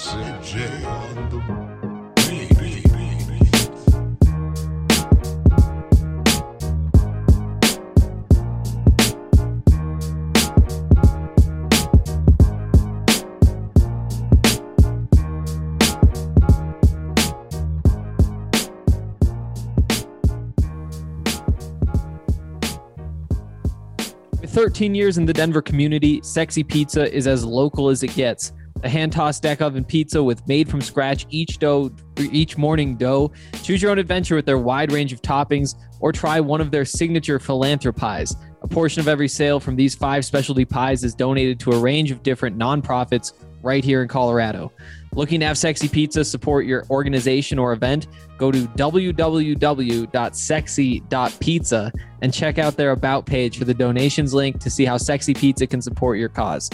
CJ on the With 13 years in the Denver community, Sexy Pizza is as local as it gets. A hand tossed deck oven pizza with made from scratch each dough each morning dough. Choose your own adventure with their wide range of toppings or try one of their signature philanthropies. A portion of every sale from these five specialty pies is donated to a range of different nonprofits right here in Colorado. Looking to have Sexy Pizza support your organization or event? Go to www.sexy.pizza and check out their about page for the donations link to see how Sexy Pizza can support your cause.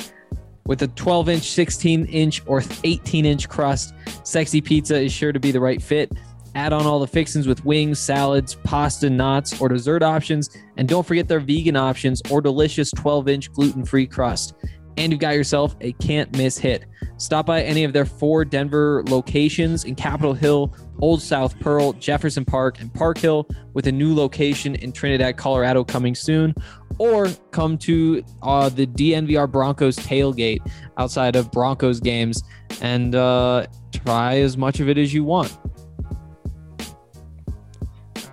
With a 12 inch, 16 inch, or 18 inch crust, Sexy Pizza is sure to be the right fit. Add on all the fixings with wings, salads, pasta, knots, or dessert options. And don't forget their vegan options or delicious 12 inch gluten free crust and you've got yourself a can't miss hit. Stop by any of their four Denver locations in Capitol Hill, Old South Pearl, Jefferson Park, and Park Hill, with a new location in Trinidad, Colorado coming soon. Or come to uh, the DNVR Broncos tailgate outside of Broncos games and uh, try as much of it as you want.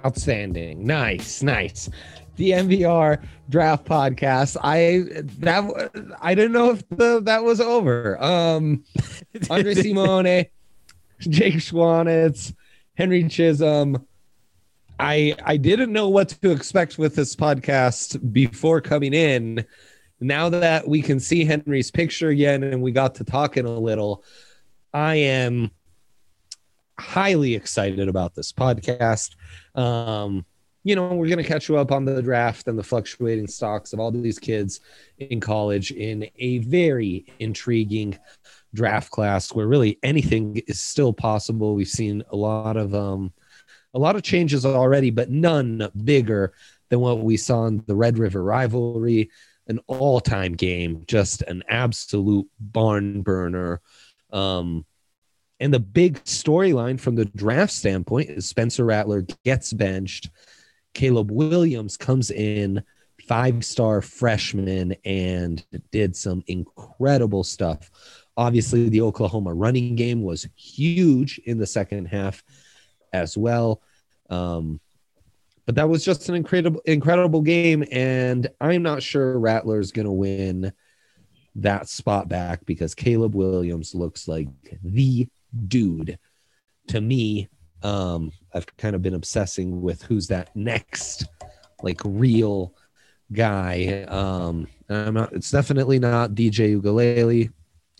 Outstanding. Nice, nice the MVR draft podcast. I that I didn't know if the, that was over. Um, Andre Simone, Jake Schwanitz, Henry Chisholm. I I didn't know what to expect with this podcast before coming in. Now that we can see Henry's picture again and we got to talking a little, I am highly excited about this podcast. Um, you know, we're going to catch you up on the draft and the fluctuating stocks of all these kids in college in a very intriguing draft class where really anything is still possible. We've seen a lot of um a lot of changes already, but none bigger than what we saw in the Red River rivalry, an all-time game, just an absolute barn burner. Um and the big storyline from the draft standpoint is Spencer Rattler gets benched Caleb Williams comes in, five star freshman, and did some incredible stuff. Obviously, the Oklahoma running game was huge in the second half as well. Um, but that was just an incredible, incredible game. And I'm not sure Rattler's going to win that spot back because Caleb Williams looks like the dude to me um, I've kind of been obsessing with who's that next, like real guy. Um, I'm not. It's definitely not DJ Uiagalelei.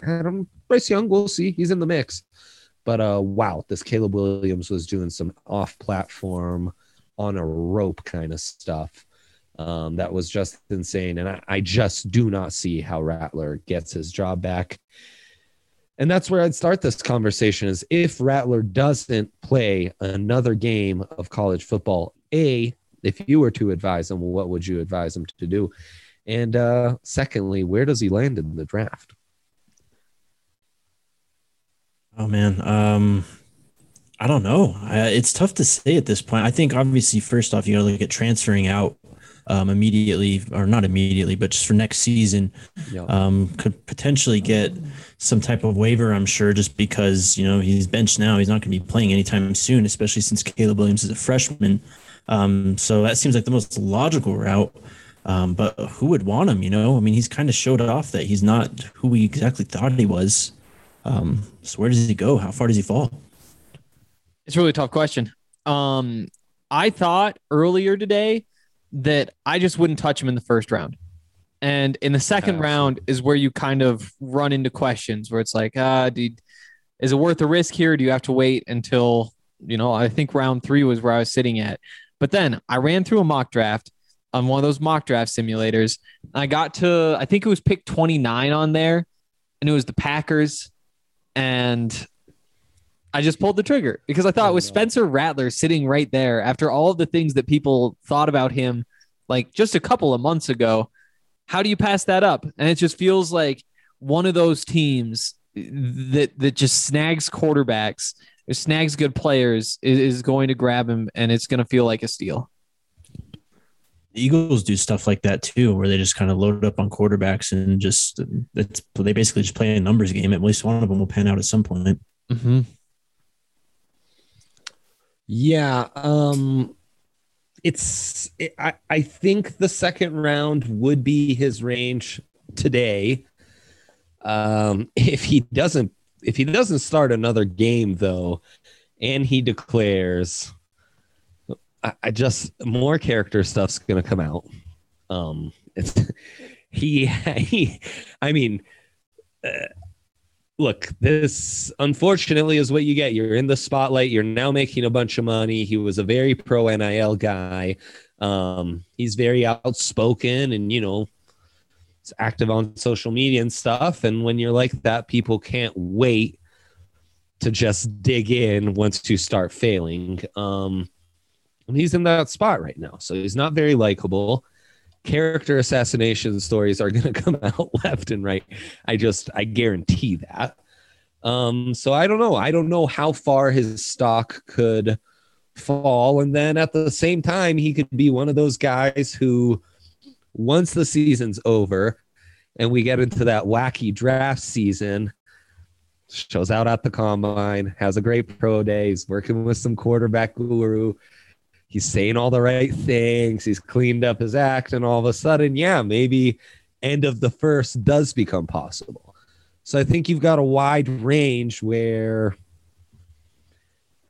Adam Bryce Young. We'll see. He's in the mix. But uh, wow, this Caleb Williams was doing some off-platform, on a rope kind of stuff. Um, that was just insane, and I, I just do not see how Rattler gets his job back and that's where I'd start this conversation is if Rattler doesn't play another game of college football, A, if you were to advise him, what would you advise him to do? And uh, secondly, where does he land in the draft? Oh man, um, I don't know. I, it's tough to say at this point. I think obviously, first off, you got to look at transferring out um, immediately, or not immediately, but just for next season, yeah. um, could potentially get some type of waiver. I'm sure, just because you know he's benched now, he's not going to be playing anytime soon, especially since Caleb Williams is a freshman. Um, so that seems like the most logical route. Um, but who would want him? You know, I mean, he's kind of showed off that he's not who we exactly thought he was. Um, so where does he go? How far does he fall? It's a really tough question. Um, I thought earlier today that I just wouldn't touch him in the first round. And in the second round is where you kind of run into questions where it's like, uh, dude, is it worth the risk here? do you have to wait until, you know, I think round three was where I was sitting at. But then I ran through a mock draft on one of those mock draft simulators. I got to, I think it was pick 29 on there, and it was the Packers. And I just pulled the trigger because I thought with was Spencer Rattler sitting right there after all of the things that people thought about him like just a couple of months ago. How do you pass that up? And it just feels like one of those teams that that just snags quarterbacks, snags good players is, is going to grab him, and it's going to feel like a steal. The Eagles do stuff like that too, where they just kind of load up on quarterbacks and just it's they basically just play a numbers game. At least one of them will pan out at some point. Mm-hmm. Yeah, um it's it, I I think the second round would be his range today. Um if he doesn't if he doesn't start another game though and he declares I, I just more character stuff's to come out. Um it's he, he I mean uh, look, this unfortunately is what you get. You're in the spotlight. You're now making a bunch of money. He was a very pro NIL guy. Um, he's very outspoken and, you know, it's active on social media and stuff. And when you're like that, people can't wait to just dig in once you start failing. Um, and he's in that spot right now. So he's not very likable character assassination stories are going to come out left and right. I just I guarantee that. Um, so I don't know. I don't know how far his stock could fall, and then at the same time, he could be one of those guys who, once the season's over, and we get into that wacky draft season, shows out at the combine, has a great pro day, he's working with some quarterback guru, he's saying all the right things, he's cleaned up his act, and all of a sudden, yeah, maybe end of the first does become possible. So I think you've got a wide range where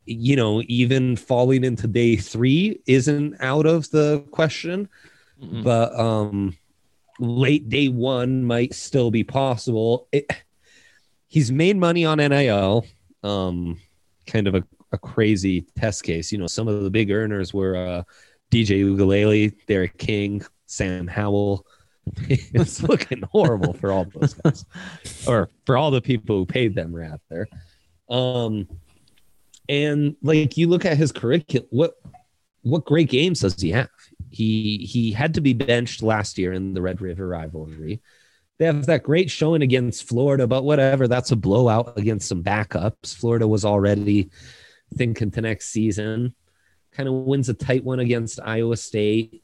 you know, even falling into day three isn't out of the question, mm-hmm. but um late day one might still be possible. It, he's made money on NIL, um, kind of a a crazy test case. You know, some of the big earners were uh, DJ Uiagalelei, D'Eriq King, Sam Howell. it's looking horrible for all those guys, or for all the people who paid them, rather. Um, and like you look at his curriculum, what what great games does he have? He he had to be benched last year in the Red River rivalry. They have that great showing against Florida, but whatever, that's a blowout against some backups. Florida was already thinking to next season. Kind of wins a tight one against Iowa State.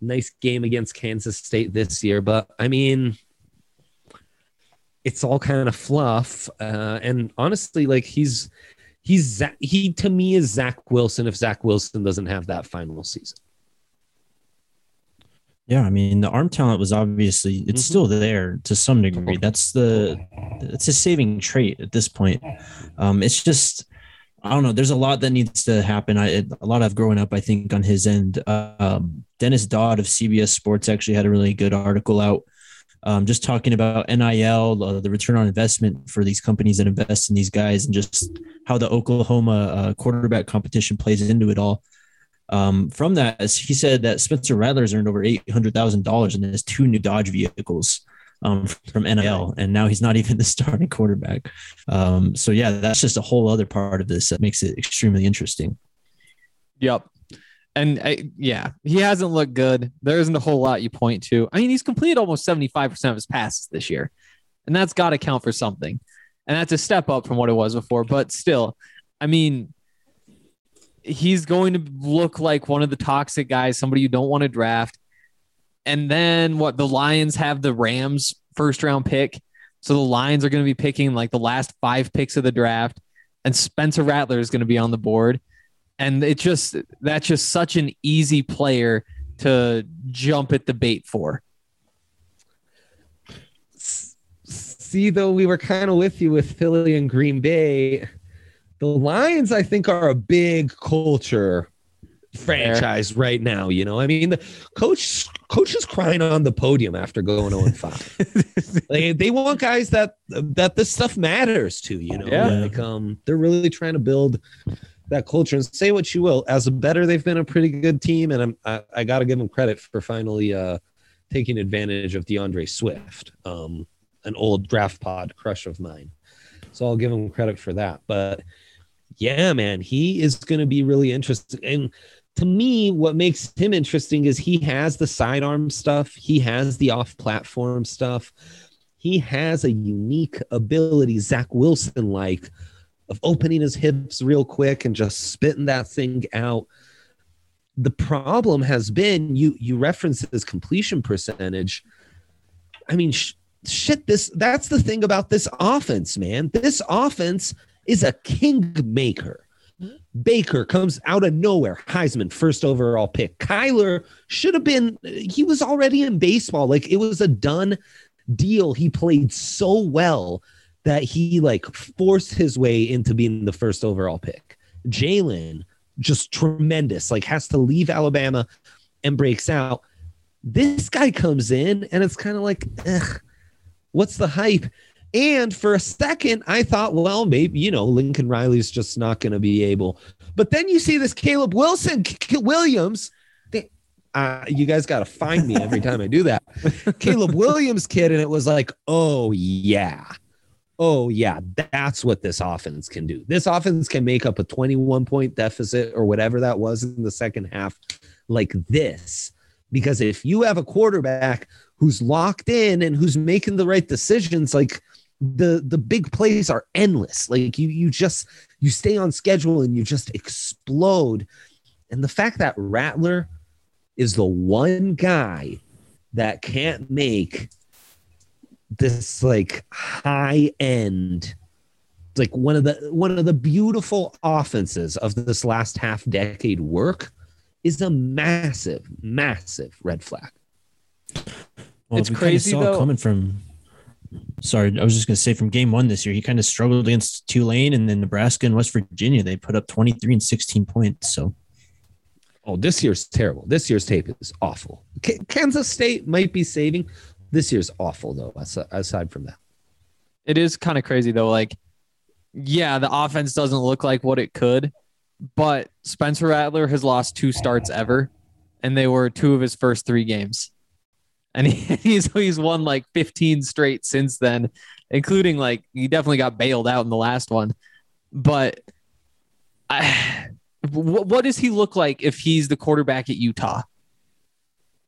Nice game against Kansas State this year, but I mean, it's all kind of fluff. Uh, and honestly, like he's he's he to me is Zach Wilson if Zach Wilson doesn't have that final season. Yeah, I mean the arm talent was obviously it's mm-hmm. still there to some degree. That's the it's a saving trait at this point. Um, it's just I don't know. There's a lot that needs to happen. I a lot of growing up, I think, on his end. Um, Dennis Dodd of CBS Sports actually had a really good article out, um, just talking about NIL, uh, the return on investment for these companies that invest in these guys, and just how the Oklahoma uh, quarterback competition plays into it all. Um, from that, he said that Spencer Rattler's earned over eight hundred thousand dollars in his two new Dodge vehicles um, from NIL, and now he's not even the starting quarterback. Um, so yeah, that's just a whole other part of this that makes it extremely interesting. Yep. And I, yeah, he hasn't looked good. There isn't a whole lot you point to. I mean, he's completed almost 75% of his passes this year, and that's got to count for something. And that's a step up from what it was before. But still, I mean, he's going to look like one of the toxic guys, somebody you don't want to draft. And then what the Lions have the Rams first round pick. So the Lions are going to be picking like the last five picks of the draft, and Spencer Rattler is going to be on the board. And it just that's just such an easy player to jump at the bait for. See, though, we were kind of with you with Philly and Green Bay. The Lions, I think, are a big culture franchise right now. You know, I mean, the coach coach is crying on the podium after going 0 5. like, they want guys that that this stuff matters to. You know, yeah. like um, they're really trying to build that culture. And say what you will, as a better, they've been a pretty good team, and I'm I, I got to give them credit for finally uh, taking advantage of DeAndre Swift, um, an old draft pod crush of mine. So I'll give him credit for that, but. Yeah, man, he is going to be really interesting. And to me, what makes him interesting is he has the sidearm stuff, he has the off platform stuff, he has a unique ability, Zach Wilson like, of opening his hips real quick and just spitting that thing out. The problem has been you you reference his completion percentage. I mean, sh- shit. This that's the thing about this offense, man. This offense is a kingmaker. Baker comes out of nowhere, Heisman, first overall pick. Kyler should have been, he was already in baseball. Like it was a done deal. He played so well that he like forced his way into being the first overall pick. Jalen, just tremendous, like has to leave Alabama and breaks out. This guy comes in and it's kind of like, what's the hype? And for a second, I thought, well, maybe, you know, Lincoln Riley's just not going to be able. But then you see this Caleb Wilson, K- Williams. Uh, you guys got to find me every time I do that. Caleb Williams kid. And it was like, oh, yeah. Oh, yeah. That's what this offense can do. This offense can make up a 21 point deficit or whatever that was in the second half like this. Because if you have a quarterback who's locked in and who's making the right decisions, like the the big plays are endless like you you just you stay on schedule and you just explode and the fact that rattler is the one guy that can't make this like high end like one of the one of the beautiful offenses of this last half decade work is a massive massive red flag well, It's we kinda crazy, saw though. coming from sorry, I was just gonna say from game one this year, he kind of struggled against Tulane and then Nebraska and West Virginia. They put up 23 and 16 points. So Oh, this year's terrible. This year's tape is awful. K- Kansas State might be saving. This year's awful though. Aside, aside from that, It is kind of crazy though. Like, yeah, the offense doesn't look like what it could, but Spencer Rattler has lost two starts ever, and they were two of his first three games. And he, he's he's won like 15 straight since then, including like he definitely got bailed out in the last one. But I, what, what does he look like if he's the quarterback at Utah?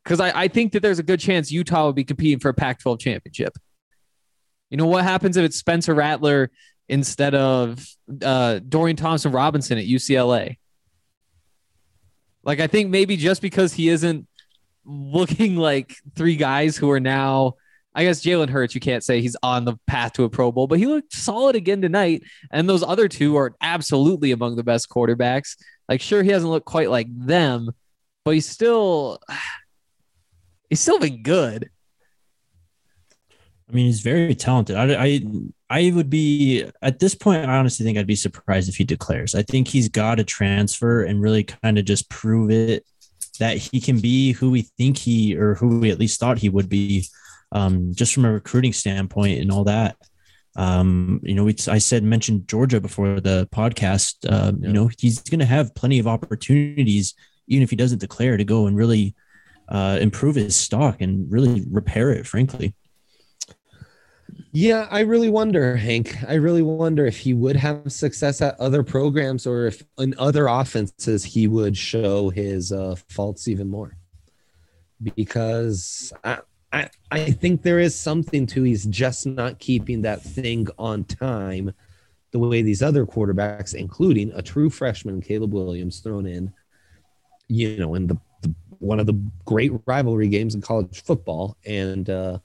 Because I, I think that there's a good chance Utah would be competing for a Pac 12 championship. You know what happens if it's Spencer Rattler instead of uh, Dorian Thompson Robinson at UCLA? Like I think maybe just because he isn't looking like three guys who are now, I guess Jalen Hurts, you can't say he's on the path to a Pro Bowl, but he looked solid again tonight. And those other two are absolutely among the best quarterbacks. Like sure, he hasn't looked quite like them, but he's still he's still been good. I mean, he's very talented. I, I, I would be at this point. I honestly think I'd be surprised if he declares. I think he's got to transfer and really kind of just prove it that he can be who we think he or who we at least thought he would be, um, just from a recruiting standpoint and all that. Um, you know, we, I said mentioned Georgia before the podcast. Uh, Yeah. You know, he's going to have plenty of opportunities, even if he doesn't declare, to go and really uh, improve his stock and really repair it. Frankly. Yeah, I really wonder, Hank. I really wonder if he would have success at other programs or if in other offenses he would show his uh, faults even more. Because I, I, I think there is something to he's just not keeping that thing on time the way these other quarterbacks, including a true freshman, Caleb Williams, thrown in, you know, in the, the one of the great rivalry games in college football, and uh,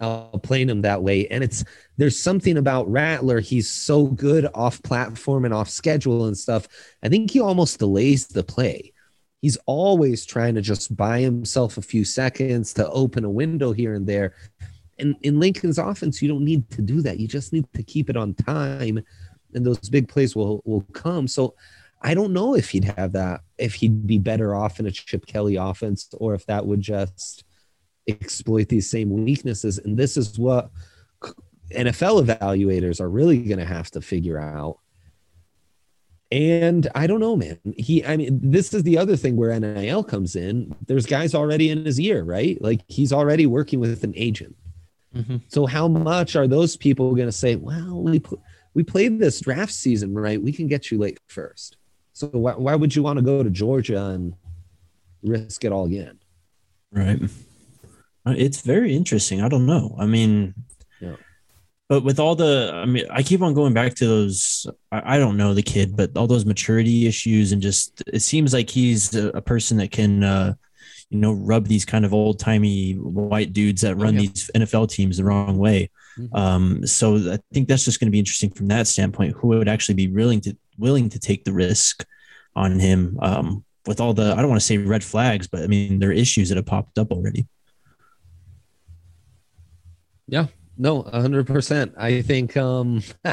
uh, playing him that way. And it's there's something about Rattler. He's so good off platform and off schedule and stuff. I think he almost delays the play. He's always trying to just buy himself a few seconds to open a window here and there. And in Lincoln's offense, you don't need to do that. You just need to keep it on time, and those big plays will will come. So I don't know if he'd have that, if he'd be better off in a Chip Kelly offense, or if that would just exploit these same weaknesses. And this is what NFL evaluators are really going to have to figure out. And I don't know, man. He, I mean, this is the other thing where NIL comes in. There's guys already in his ear, right? Like he's already working with an agent. Mm-hmm. So how much are those people going to say, well, we put, we played this draft season, right? We can get you late first. So why, why would you want to go to Georgia and risk it all again? Right. Uh, It's very interesting. I don't know. I mean, Yeah. But with all the, I mean, I keep on going back to those. I, I don't know the kid, but all those maturity issues and just it seems like he's a, a person that can, uh, you know, rub these kind of old timey white dudes that run yeah. these NFL teams the wrong way. Mhm. Um, so I think that's just going to be interesting from that standpoint. Who would actually be willing to willing to take the risk on him? Um, with all the, I don't want to say red flags, but I mean there are issues that have popped up already. Yeah, no, hundred percent. I think um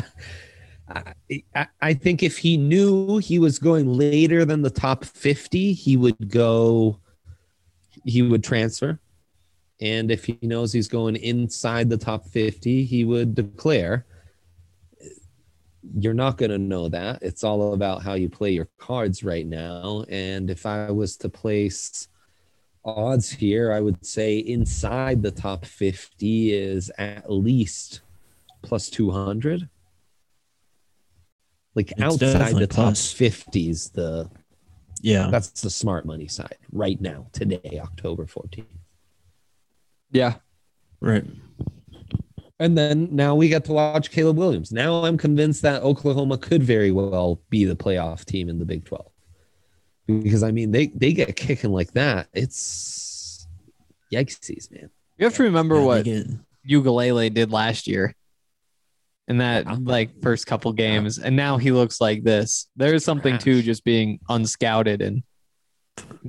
I, I- think if he knew he was going later than the top 50, he would go he would transfer. And if he knows he's going inside the top 50, he would declare. You're not going to know that. It's all about how you play your cards right now. And if I was to place odds here, I would say inside the top 50 is at least plus 200. Like It's outside definitely the top plus. 50s, the Yeah. that's the smart money side right now, today, October 14th. Yeah. Right. And then now we get to watch Caleb Williams. Now I'm convinced that Oklahoma could very well be the playoff team in the Big 12. Because I mean, they they get kicking like that. It's yikesies, man. You have to remember Yeah, what get- Uiagalelei did last year in that Yeah. like first couple games, and now he looks like this. There's something to just being unscouted and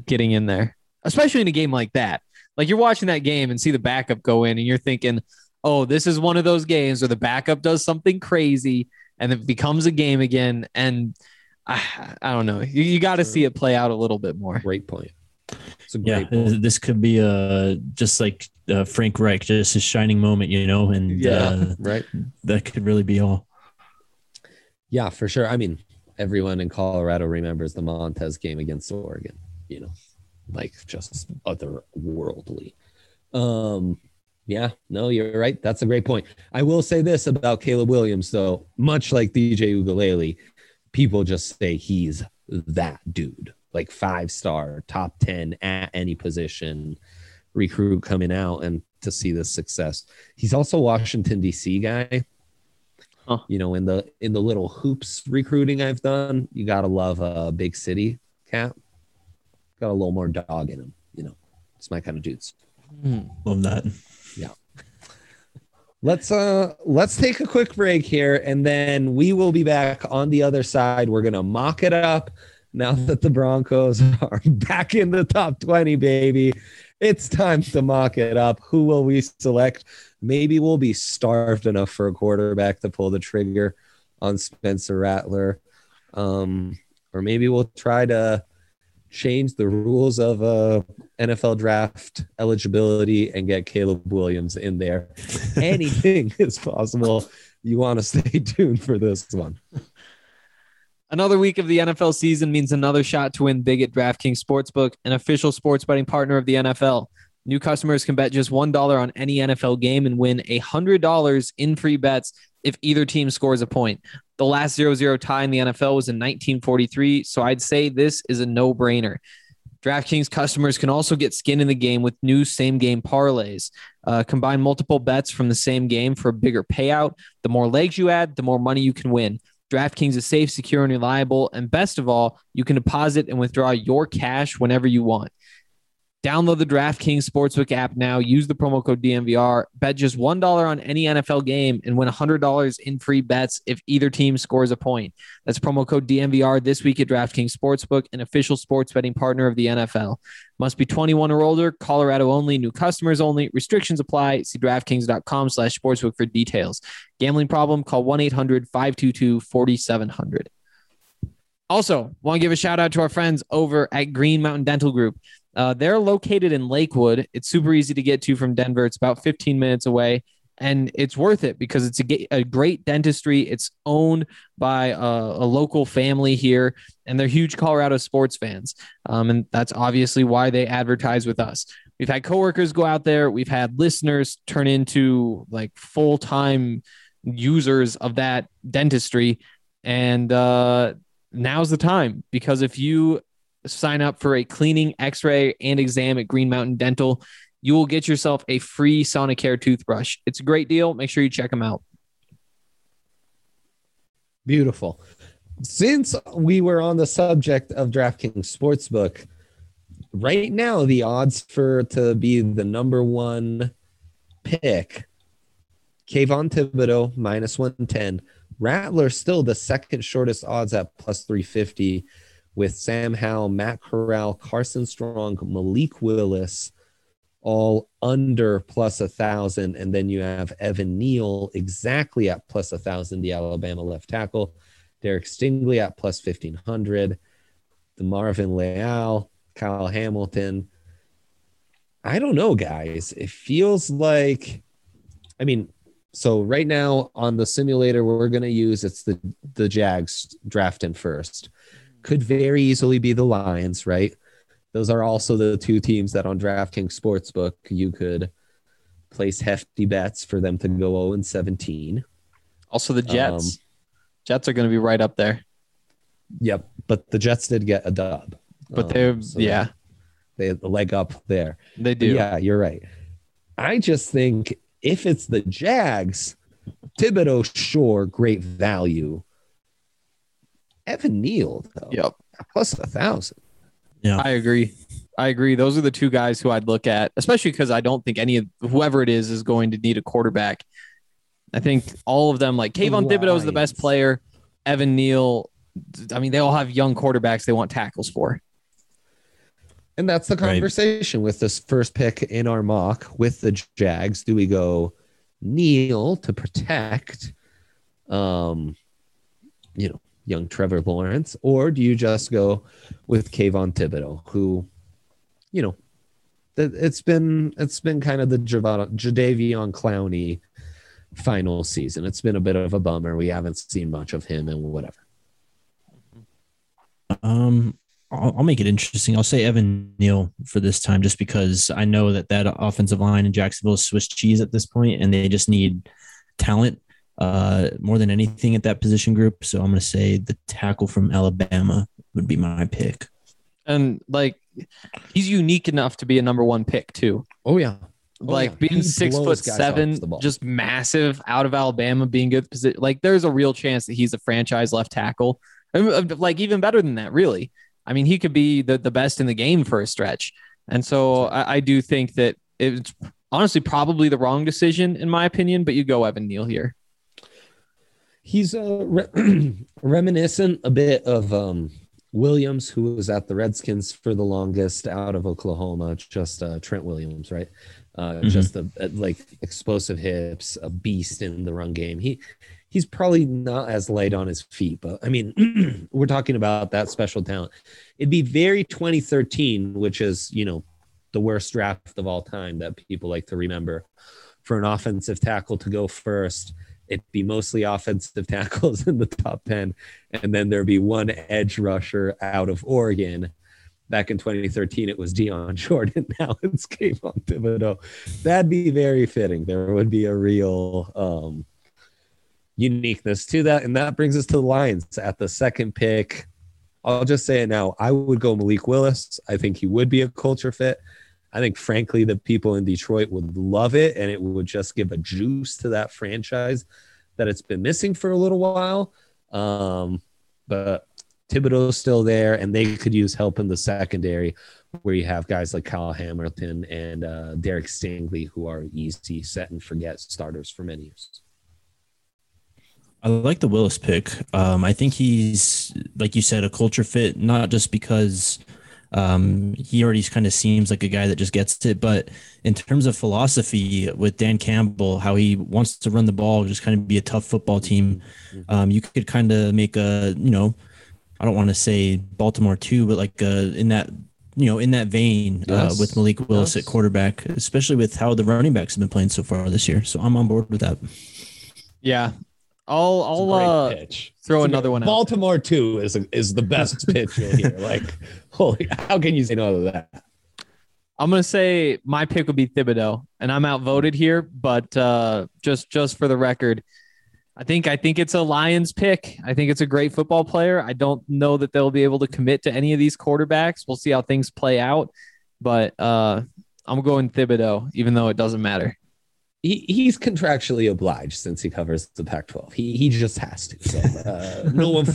getting in there, especially in a game like that. Like you're watching that game and see the backup go in, and you're thinking, "Oh, this is one of those games where the backup does something crazy and it becomes a game again." And I, I don't know. You, you got to see it play out a little bit more. Great point. It's a yeah, point. this could be uh just like uh, Frank Reich, just his shining moment, you know, and Yeah, uh, right. that could really be all. Yeah, for sure. I mean, everyone in Colorado remembers the Montez game against Oregon, you know, like just otherworldly. Um, yeah, no, you're right. That's a great point. I will say this about Caleb Williams, though, much like DJ Uiagalelei, people just say he's that dude, like five star, top 10 at any position, recruit coming out and to see this success. He's also Washington, D.C. guy. You know in the in the little hoops recruiting i've done you gotta love a big city cat got a little more dog in him you know. It's my kind of dudes. Hmm. Love that. Let's uh let's take a quick break here and then we will be back on the other side. We're gonna mock it up now that the broncos are back in the top 20 baby. It's time to mock it up. Who will we select? Maybe we'll be starved enough for a quarterback to pull the trigger on spencer rattler. Um or maybe we'll try to change the rules of uh NFL draft eligibility and get Caleb Williams in there. Anything is possible. You want to stay tuned for this one. Another week of the NFL season means another shot to win big at DraftKings Sportsbook, an official sports betting partner of the NFL. New customers can bet just $1 on any NFL game and win $100 in free bets if either team scores a point. The last 0 0 tie in the NFL was in 1943, so I'd say this is a no brainer. DraftKings customers can also get skin in the game with new same game parlays. Uh, combine multiple bets from the same game for a bigger payout. The more legs you add, the more money you can win. DraftKings is safe, secure, and reliable. And best of all, you can deposit and withdraw your cash whenever you want. Download the DraftKings Sportsbook app now. Use the promo code DNVR. Bet just $1 on any NFL game and win $100 in free bets if either team scores a point. That's promo code DNVR this week at DraftKings Sportsbook, an official sports betting partner of the NFL. Must be 21 or older, Colorado only, new customers only. Restrictions apply. See DraftKings.com slash sportsbook for details. Gambling problem? Call 1-800-522-4700. Also, want to give a shout out to our friends over at Green Mountain Dental Group. Uh, they're located in Lakewood. It's super easy to get to from Denver. It's about 15 minutes away, and it's worth it because it's a, a great dentistry. It's owned by a, a local family here, and they're huge Colorado sports fans. Um, and that's obviously why they advertise with us. We've had coworkers go out there. We've had listeners turn into like full time users of that dentistry. And uh, now's the time because if you sign up for a cleaning, x ray, and exam at Green Mountain Dental, you will get yourself a free Sonicare toothbrush. It's a great deal. Make sure you check them out. Beautiful. Since we were on the subject of DraftKings Sportsbook, right now the odds for to be the number one pick, Kayvon Thibodeaux minus 110. Rattler still the second shortest odds at plus 350 with Sam Howell, Matt Corral, Carson Strong, Malik Willis, all under plus a thousand. And then you have Evan Neal exactly at plus a thousand, the Alabama left tackle. Derek Stingley at plus 1500. DeMarvin Leal, Kyle Hamilton. I don't know, guys. It feels like, I mean, so right now on the simulator we're going to use it's the the Jags drafting first. Could very easily be the Lions, right? Those are also the two teams that on DraftKings Sportsbook you could place hefty bets for them to go 0 and 17. Also, the Jets. Um, Jets are going to be right up there. Yep, but the Jets did get a dub. But Um, they're, so yeah, they had the leg up there. they But do. Yeah, you're right. I just think if it's the Jags, Thibodeaux, sure, great value. Evan Neal, though, Yep. plus a thousand. Yeah. I agree. I agree. Those are the two guys who I'd look at, especially because I don't think any of whoever it is is going to need a quarterback. I think all of them, like Kayvon Thibodeaux, is the best player. Evan Neal. I mean, they all have young quarterbacks they want tackles for. And that's the Right. conversation with this first pick in our mock with the Jags. Do we go Neal to protect, um, you know, young Trevor Lawrence, or do you just go with Kayvon Thibodeaux, who, you know, it's been it's been kind of the Jadeveon Clowney final season. It's been a bit of a bummer. We haven't seen much of him and whatever. Um, I'll, I'll make it interesting. I'll say Evan Neal for this time, just because I know that that offensive line in Jacksonville is Swiss cheese at this point, and they just need talent uh, more than anything at that position group. So I'm going to say the tackle from Alabama would be my pick. And like, he's unique enough to be a number one pick too. Oh yeah, like yeah. being He six foot seven, off the ball. just massive out of Alabama, being good position. Like there's a real chance that he's a franchise left tackle. And, uh, Like even better than that, really. I mean, he could be the, the best in the game for a stretch. And so I, I do think that it's honestly probably the wrong decision in my opinion, but you go Evan Neal here. He's uh, re- reminiscent a bit of um, Williams, who was at the Redskins for the longest out of Oklahoma. Just uh, Trent Williams, right? Uh, Mhm. Just a, a- like explosive hips, a beast in the run game. He he's probably not as light on his feet, but I mean, we're talking about that special talent. It'd be very 2013, which is you know the worst draft of all time that people like to remember for an offensive tackle to go first it'd be mostly offensive tackles in the top 10 and then there'd be one edge rusher out of oregon. Back in 2013 it was Dion jordan now it's Kayvon Thibodeaux. that'd be very fitting. There would be a real um, uniqueness to that and that brings us to the lions at the second pick. I'll just say it now i would go malik willis. I think he would be a culture fit I think, frankly, the people in Detroit would love it, and it would just give a juice to that franchise that it's been missing for a little while. Um, but Thibodeaux's still there, and they could use help in the secondary, where you have guys like Kyle Hamilton and uh, Derek Stingley, who are easy set and forget starters for many years. I like the Willis pick. Um, I think he's, like you said, a culture fit, not just because um, he already kind of seems like a guy that just gets it, but in terms of philosophy with Dan Campbell, how he wants to run the ball, just kind of be a tough football team, um, you could kind of make a, you know, I don't want to say Baltimore too, but like uh, in that, you know, in that vein uh, with Malik Willis Yes. at quarterback, especially with how the running backs have been playing so far this year. So I'm on board with that. Yeah. I'll I'll uh, pitch. throw It's another great- one out. Baltimore two is a, is the best pitch you'll hear. Like, holy, how can you say no to that? I'm gonna say my pick would be Thibodeaux, and I'm outvoted here, but uh, just just for the record, I think I think it's a Lions pick. I think it's a great football player. I don't know that they'll be able to commit to any of these quarterbacks. We'll see how things play out, but uh, I'm going Thibodeaux, even though it doesn't matter. He, he's contractually obliged since he covers the Pac-12. He he just has to. So, uh, no one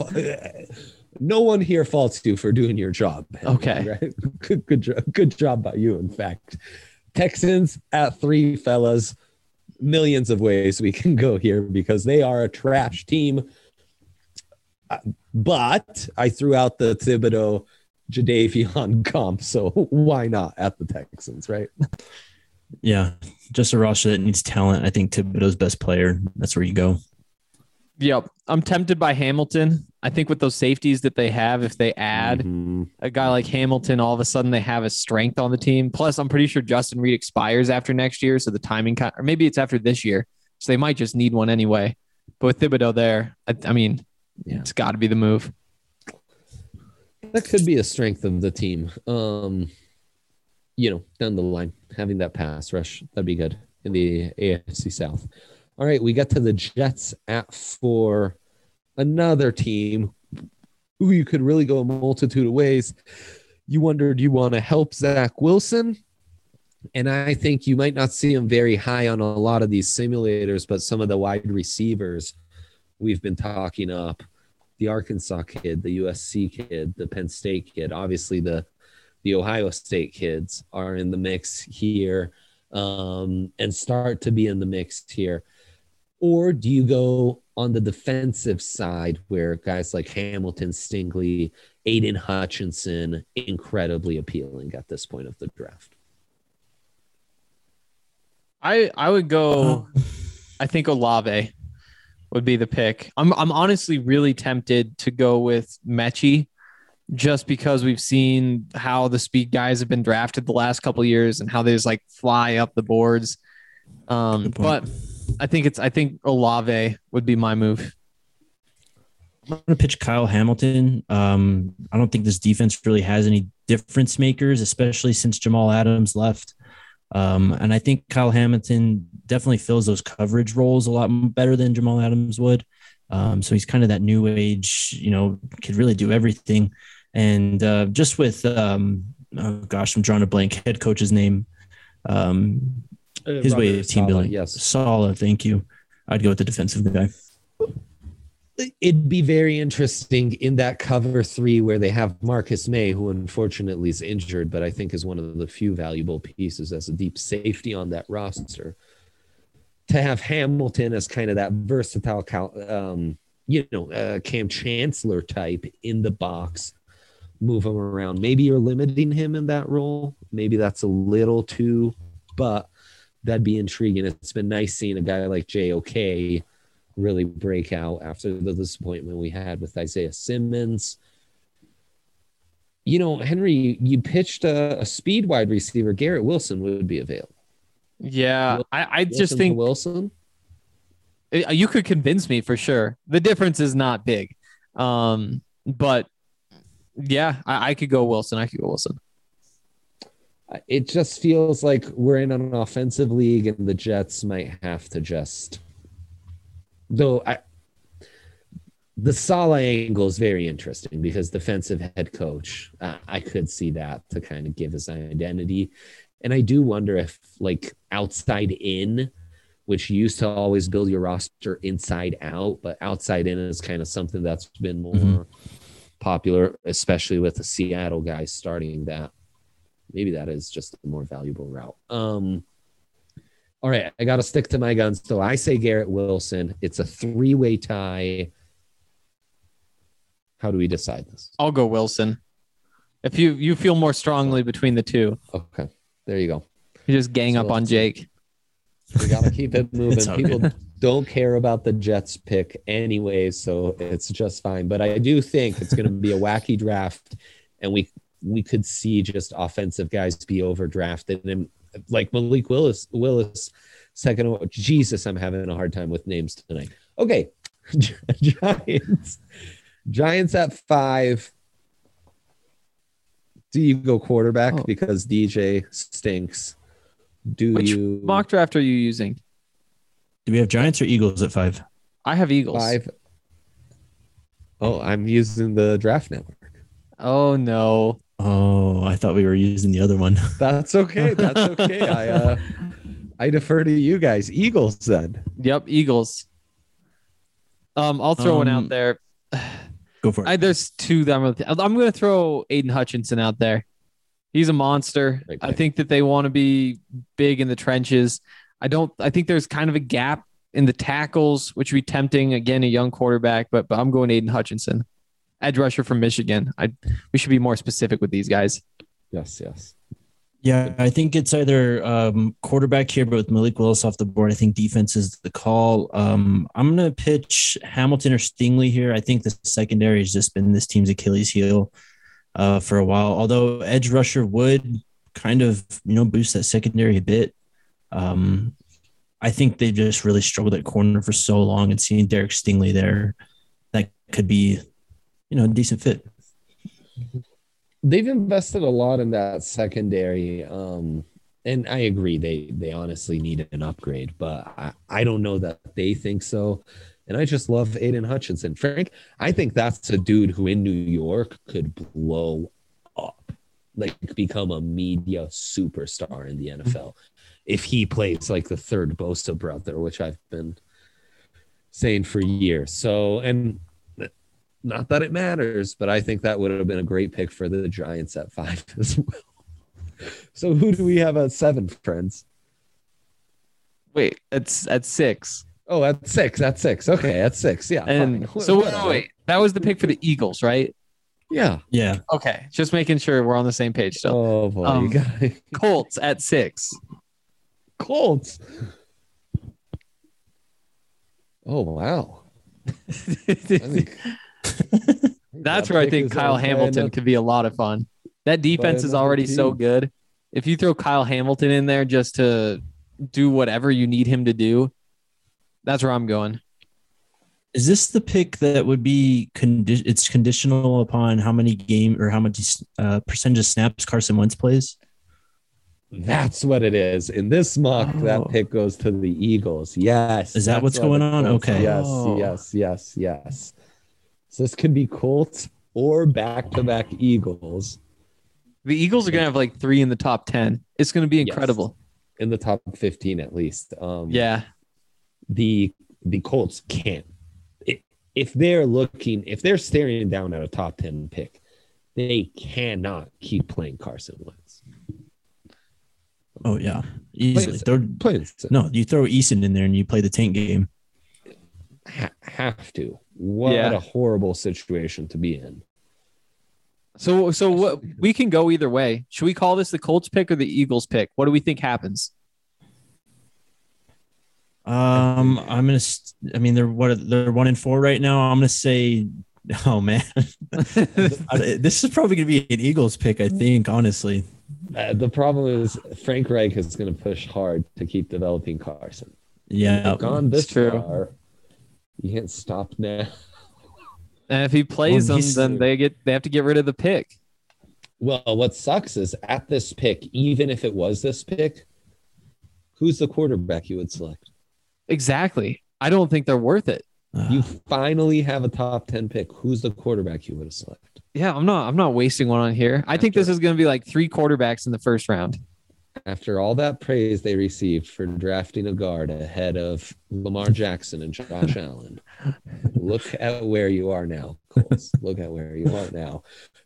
no one here faults you for doing your job. Okay. Right? Good good job. Good job by you. In fact, Texans at three fellas. Millions of ways we can go here because they are a trash team. Uh, But I threw out the Thibodeaux Jadeveon comp, so why not at the Texans, right? Yeah, just a roster that needs talent. I think Thibodeaux's best player. That's where you go. Yep. I'm tempted by Hamilton. I think with those safeties that they have, if they add Mhm. a guy like Hamilton, all of a sudden they have a strength on the team. Plus, I'm pretty sure Justin Reid expires after next year. So the timing, kind or maybe it's after this year. So they might just need one anyway. But with Thibodeaux there, I, I mean, Yeah. it's got to be the move. that could be a strength of the team. Um, you know, down the line, having that pass rush that'd be good in the AFC South. All right, we got to the Jets at four, another team who you could really go a multitude of ways. You wondered you want to help Zach Wilson. And I think you might not see him very high on a lot of these simulators, but some of the wide receivers we've been talking up the Arkansas kid, the USC kid, the Penn State kid, obviously the the Ohio State kids are in the mix here um, and start to be in the mix here. Or do you go on the defensive side where guys like Hamilton, Stingley, Aidan Hutchinson, incredibly appealing at this point of the draft? I I would go. I think Olave would be the pick. I'm I'm honestly really tempted to go with Metchie, just because we've seen how the speed guys have been drafted the last couple of years and how they just like fly up the boards. Um, but. I think it's I think Olave would be my move. I'm going to pitch Kyle Hamilton. Um, I don't think this defense really has any difference makers, especially since Jamal Adams left. Um, and I think Kyle Hamilton definitely fills those coverage roles a lot better than Jamal Adams would. Um, so he's kind of that new age, you know, could really do everything. And uh, just with, um, oh gosh, I'm drawing a blank head coach's name. Um, his way of team building. Yes. Saleh, thank you. I'd go with the defensive guy. it'd be very interesting in that cover three where they have Marcus Maye, who unfortunately is injured, but I think is one of the few valuable pieces as a deep safety on that roster. To have Hamilton as kind of that versatile, um, you know, uh, Kam Chancellor type in the box, move him around. Maybe you're limiting him in that role. Maybe that's a little too, but that'd be intriguing. It's been nice seeing a guy like JOK really break out after the disappointment we had with Isaiah Simmons. You know, Henry, you pitched a, a speed wide receiver. Garrett Wilson would be available. Yeah, I, I just to think Wilson. Uh, you could convince me for sure. The difference is not big. Um, but yeah, I, I could go Wilson. I could go Wilson. It just feels like we're in an offensive league, and the Jets might have to just. Though I, the Saleh angle is very interesting because defensive head coach, uh, I could see that to kind of give his identity, and I do wonder if like outside in, which used to always build your roster inside out, but outside in is kind of something that's been more Mhm. Popular, especially with the Seattle guys starting that. Maybe that is just a more valuable route. Um, all right, I got to stick to my guns. So I say Garrett Wilson. It's a three way tie. How do we decide this? I'll go Wilson. If you you feel more strongly between the two, Okay, there you go. you just gang up on Jake. We got to keep it moving. People good. Don't care about the Jets pick anyways, so it's just fine. But I do think it's going to be a wacky draft, and we we could see just offensive guys be overdrafted, and like Malik Willis, Willis, second. Jesus, I'm having a hard time with names tonight. Okay, Giants, Giants at five. Do you go quarterback Oh. because DJ stinks? Do Which you mock draft are you using? Do we have Giants or Eagles at five? I have Eagles. Five. Oh, I'm using the draft network. Oh no. Oh, I thought we were using the other one. That's okay. That's okay. I uh, I defer to you guys. Eagles then. Yep, Eagles. Um, I'll throw one out Um, there. Go for it. I, there's two that I'm gonna, I'm gonna throw Aidan Hutchinson out there. He's a monster. Great I think that they want to be big in the trenches. I don't. I think there's kind of a gap in the tackles, which would be tempting. Again, a young quarterback, but but I'm going Aidan Hutchinson, edge rusher from Michigan. I we should be more specific with these guys. Yes, yes. Yeah, I think it's either um, quarterback here, but with Malik Willis off the board, I think defense is the call. Um, I'm going to pitch Hamilton or Stingley here. I think the secondary has just been this team's Achilles heel uh, for a while. Although edge rusher would kind of you know boost that secondary a bit. Um, I think they've just really struggled at corner for so long, and seeing Derek Stingley there, that could be you know a decent fit. They've invested a lot in that secondary. Um, and I agree, they they honestly need an upgrade, but I, I don't know that they think so. And I just love Aidan Hutchinson. Frank, I think that's a dude who in New York could blow up, like become a media superstar in the NFL if he plays like the third Bosa brother, which I've been saying for years. So, and not that it matters, but I think that would have been a great pick for the Giants at five as well. So, who do we have at seven, friends? Wait, it's at six. Oh, at six. At six. Okay, at six. Yeah. And fine. so wait, wait, that was the pick for the Eagles, right? Yeah. Yeah, Okay, just making sure we're on the same page still. Oh boy, Um, you got Colts at six. Colts. Oh wow. Think- That's where I think Kyle Hamilton could be a lot of fun. That defense is another already so good. If you throw Kyle Hamilton in there just to do whatever you need him to do, that's where I'm going. Is this the pick that would be condi- it's conditional upon how many game or how much uh, percentage of snaps Carson Wentz plays? That's what it is. In this mock, Oh. that pick goes to the Eagles. Yes. Is that what's what going on? goes. Okay. Yes, Oh. yes, yes, yes. So this could be Colts or back-to-back Eagles The Eagles are gonna have like three in the top ten. It's gonna be Yes. incredible. in the top 15 at least. Um, Yeah. the the Colts can't. If they're looking, if they're staring down at a top 10 pick, they cannot keep playing Carson Wentz. Oh yeah, easily. Plays- Throw- Plays no, you throw Eason in there and you play the tank game. ha- have to. What Yeah. a horrible situation to be in. So so what we can go either way. Should we call this the Colts pick or the Eagles pick? What do we think happens? Um, I'm gonna. st- I mean, they're what? They're one in four right now. I'm gonna say. Oh man, this is probably gonna be an Eagles pick. I think honestly. Uh, the problem is Frank Reich is going to push hard to keep developing Carson. Yeah, They've gone this true. far. You can't stop now. and if he plays Well, them, then they get they have to get rid of the pick. Well, what sucks is at this pick, even if it was this pick, who's the quarterback you would select? Exactly. I don't think they're worth it. You finally have a top 10 pick. Who's the quarterback you would have selected? Yeah, I'm not I'm not wasting one on here. I think this is going to be like three quarterbacks in the first round. After all that praise they received for drafting a guard ahead of Lamar Jackson and Josh Allen, look at where you are now, Colts. Look at where you are now.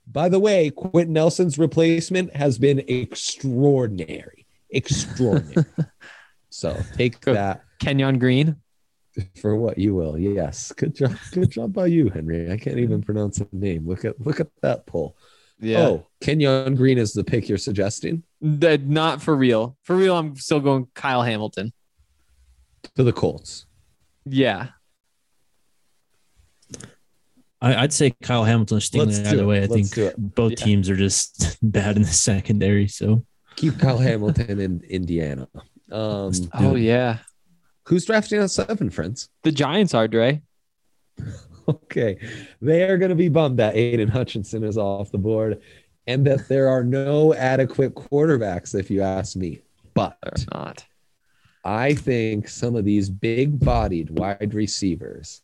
By the way, Quenton Nelson's replacement has been extraordinary. Extraordinary. so take that Kenyon Green. For what you will. Yes. Good job. Good job by you, Henry. I can't even pronounce the name. Look at look at that poll. Yeah. Oh, Kenyon Green is the pick you're suggesting That- not for real. For real, I'm still going Kyle Hamilton. to the Colts. Yeah. I, I'd say Kyle Hamilton or Let's Stingley do either way. I Let's think both Yeah. teams are just bad in the secondary. So Keep Kyle Hamilton in Indiana. Um, Oh yeah. Who's drafting at seven, friends? The Giants are Dre. Okay. They are going to be bummed that Aidan Hutchinson is off the board and that there are no adequate quarterbacks, if you ask me. But They're not. I think some of these big bodied wide receivers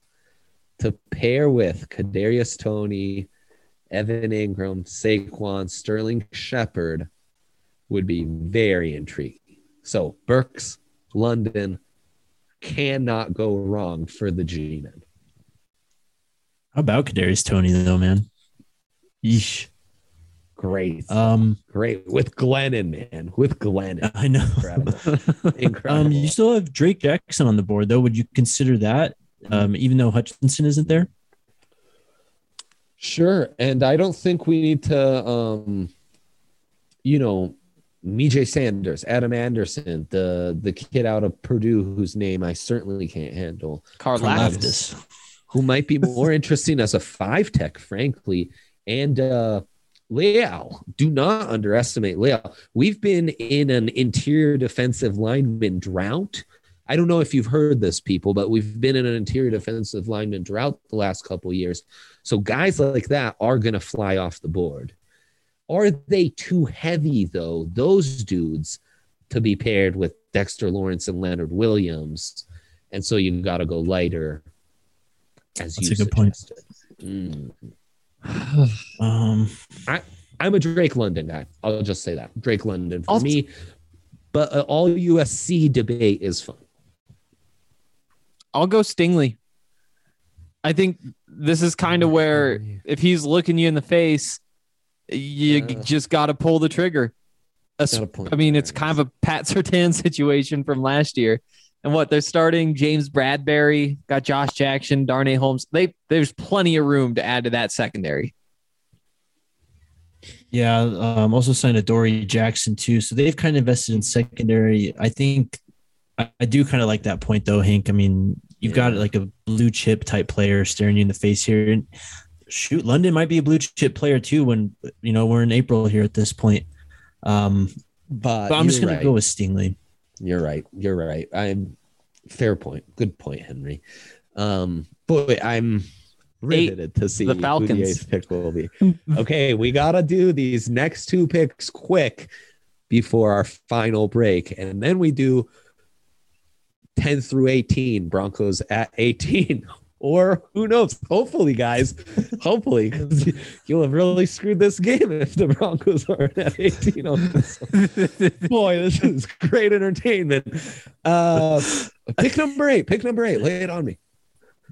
to pair with Kadarius Toney Evan Engram, Saquon, Sterling Shepard would be very intriguing. So Burks, London cannot go wrong for the G men. How about Kadarius Toney though, man? Yeesh. Great, Um, great with Glennon, man, with Glennon. I know. Incredible. Incredible. Um, you still have Drake Jackson on the board though. Would you consider that? Um, even though Hutchinson isn't there? Sure. And I don't think we need to um you know, Myjai Sanders, Adam Anderson, the the kid out of Purdue whose name I certainly can't handle, Karlaftis. Karlaftis. who might be more interesting as a five tech, frankly. And uh Leal, do not underestimate Leal. We've been in an interior defensive lineman drought. I don't know if you've heard this, people, but we've been in an interior defensive lineman drought the last couple years. So guys like that are going to fly off the board. Are they too heavy, though, those dudes, to be paired with Dexter Lawrence and Leonard Williams? And so you've got to go lighter, as That's you a good point. Mm. Um, I'm a Drake London guy. I'll just say that Drake London for I'll- me. But uh, all USC debate is fun. I'll go Stingley. I think this is kind of where if he's looking you in the face, you Yeah. just got to pull the trigger. I mean, it's kind of a Pat Surtain situation from last year. And what they're starting James Bradberry, got Josh Jackson, Darnay Holmes. They there's plenty of room to add to that secondary. yeah. Um, also signed Adoree' Jackson too. So they've kind of invested in secondary. I think I, I do kind of like that point though, Hank. I mean, you've got Yeah. like a blue chip type player staring you in the face here. And shoot, London might be a blue chip player too when you know we're in April here at this point. Um, But, but I'm just gonna right. go with Stingley. You're right. You're right. I'm fair point. Good point, Henry. Um, boy, I'm riveted to see the who Falcons. the eighth pick will be. okay, we gotta do these next two picks quick before our final break, and then we do 10 through 18. Broncos at 18. Or who knows? Hopefully, guys. Hopefully, 'cause you'll have really screwed this game if the Broncos aren't at 18 on this. Boy, this is great entertainment. Uh, pick number eight. Pick number eight. Lay it on me.